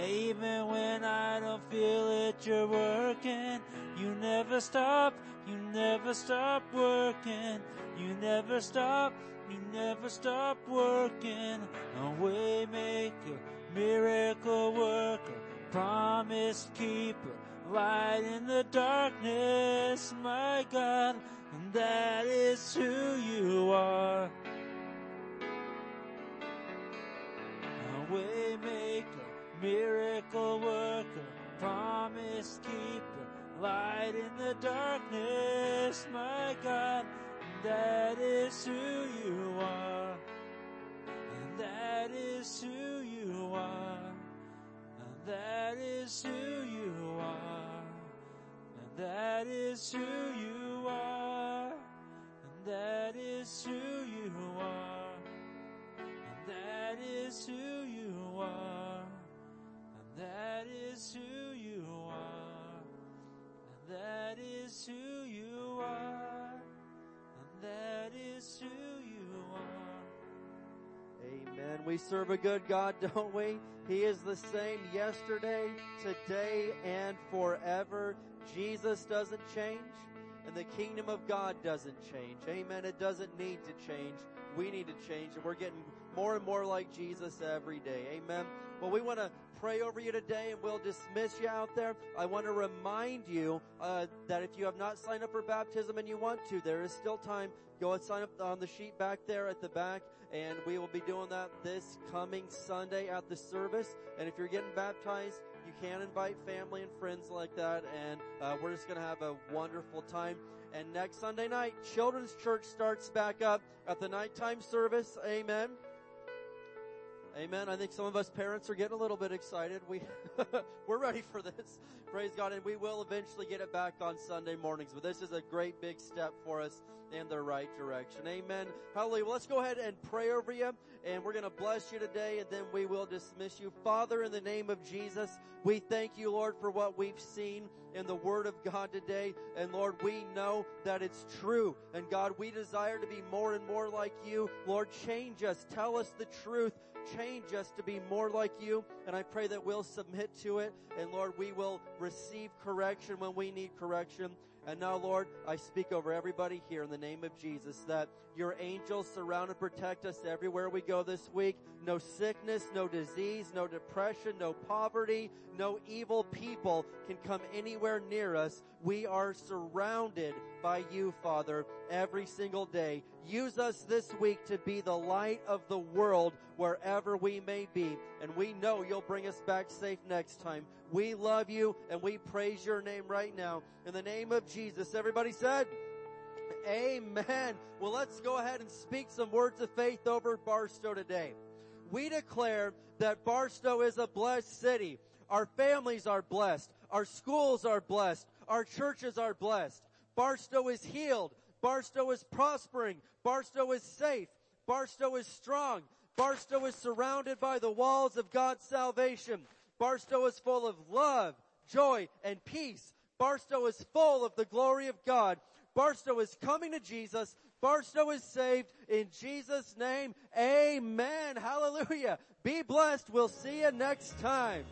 Even when I don't feel it, you're working. You never stop, you never stop working. You never stop, you never stop working. A way maker, miracle worker, promise keeper light in the darkness, my God, and that is who you are. A way maker, miracle worker, promise keeper, light in the darkness, my God, that is who you are. And that is who you are. And that is who you are. And that is who you are. And that is who you are. And that is who you are. That is who you are. And that is who you are. And that is who you are. Amen. We serve a good God, don't we? He is the same yesterday, today, and forever. Jesus doesn't change, and the kingdom of God doesn't change. Amen. It doesn't need to change. We need to change, and we're getting more and more like Jesus every day. Amen. Well, we want to pray over you today and we'll dismiss you out there. I want to remind you uh, that if you have not signed up for baptism and you want to, there is still time. Go and sign up on the sheet back there at the back and we will be doing that this coming Sunday at the service. And if you're getting baptized, you can invite family and friends like that and uh, we're just going to have a wonderful time. And next Sunday night, Children's Church starts back up at the nighttime service. Amen. Amen. I think some of us parents are getting a little bit excited. We, we're ready for this. Praise God. And we will eventually get it back on Sunday mornings. But this is a great big step for us in the right direction. Amen. Hallelujah. Well, let's go ahead and pray over you. And we're going to bless you today and then we will dismiss you. Father, in the name of Jesus, we thank you, Lord, for what we've seen in the Word of God today. And Lord, we know that it's true. And God, we desire to be more and more like you. Lord, change us. Tell us the truth. Change us to be more like you. And I pray that we'll submit to it. And Lord, we will receive correction when we need correction. And now, Lord, I speak over everybody here in the name of Jesus that your angels surround and protect us everywhere we go this week. No sickness, no disease, no depression, no poverty, no evil people can come anywhere near us. We are surrounded by you, Father, every single day. Use us this week to be the light of the world wherever we may be. And we know you'll bring us back safe next time. We love you and we praise your name right now. In the name of Jesus, everybody said, Amen. Well, let's go ahead and speak some words of faith over Barstow today. We declare that Barstow is a blessed city. Our families are blessed. Our schools are blessed. Our churches are blessed. Barstow is healed. Barstow is prospering. Barstow is safe. Barstow is strong. Barstow is surrounded by the walls of God's salvation. Barstow is full of love, joy, and peace. Barstow is full of the glory of God. Barstow is coming to Jesus. Barstow is saved in Jesus' name. Amen. Hallelujah. Be blessed. We'll see you next time.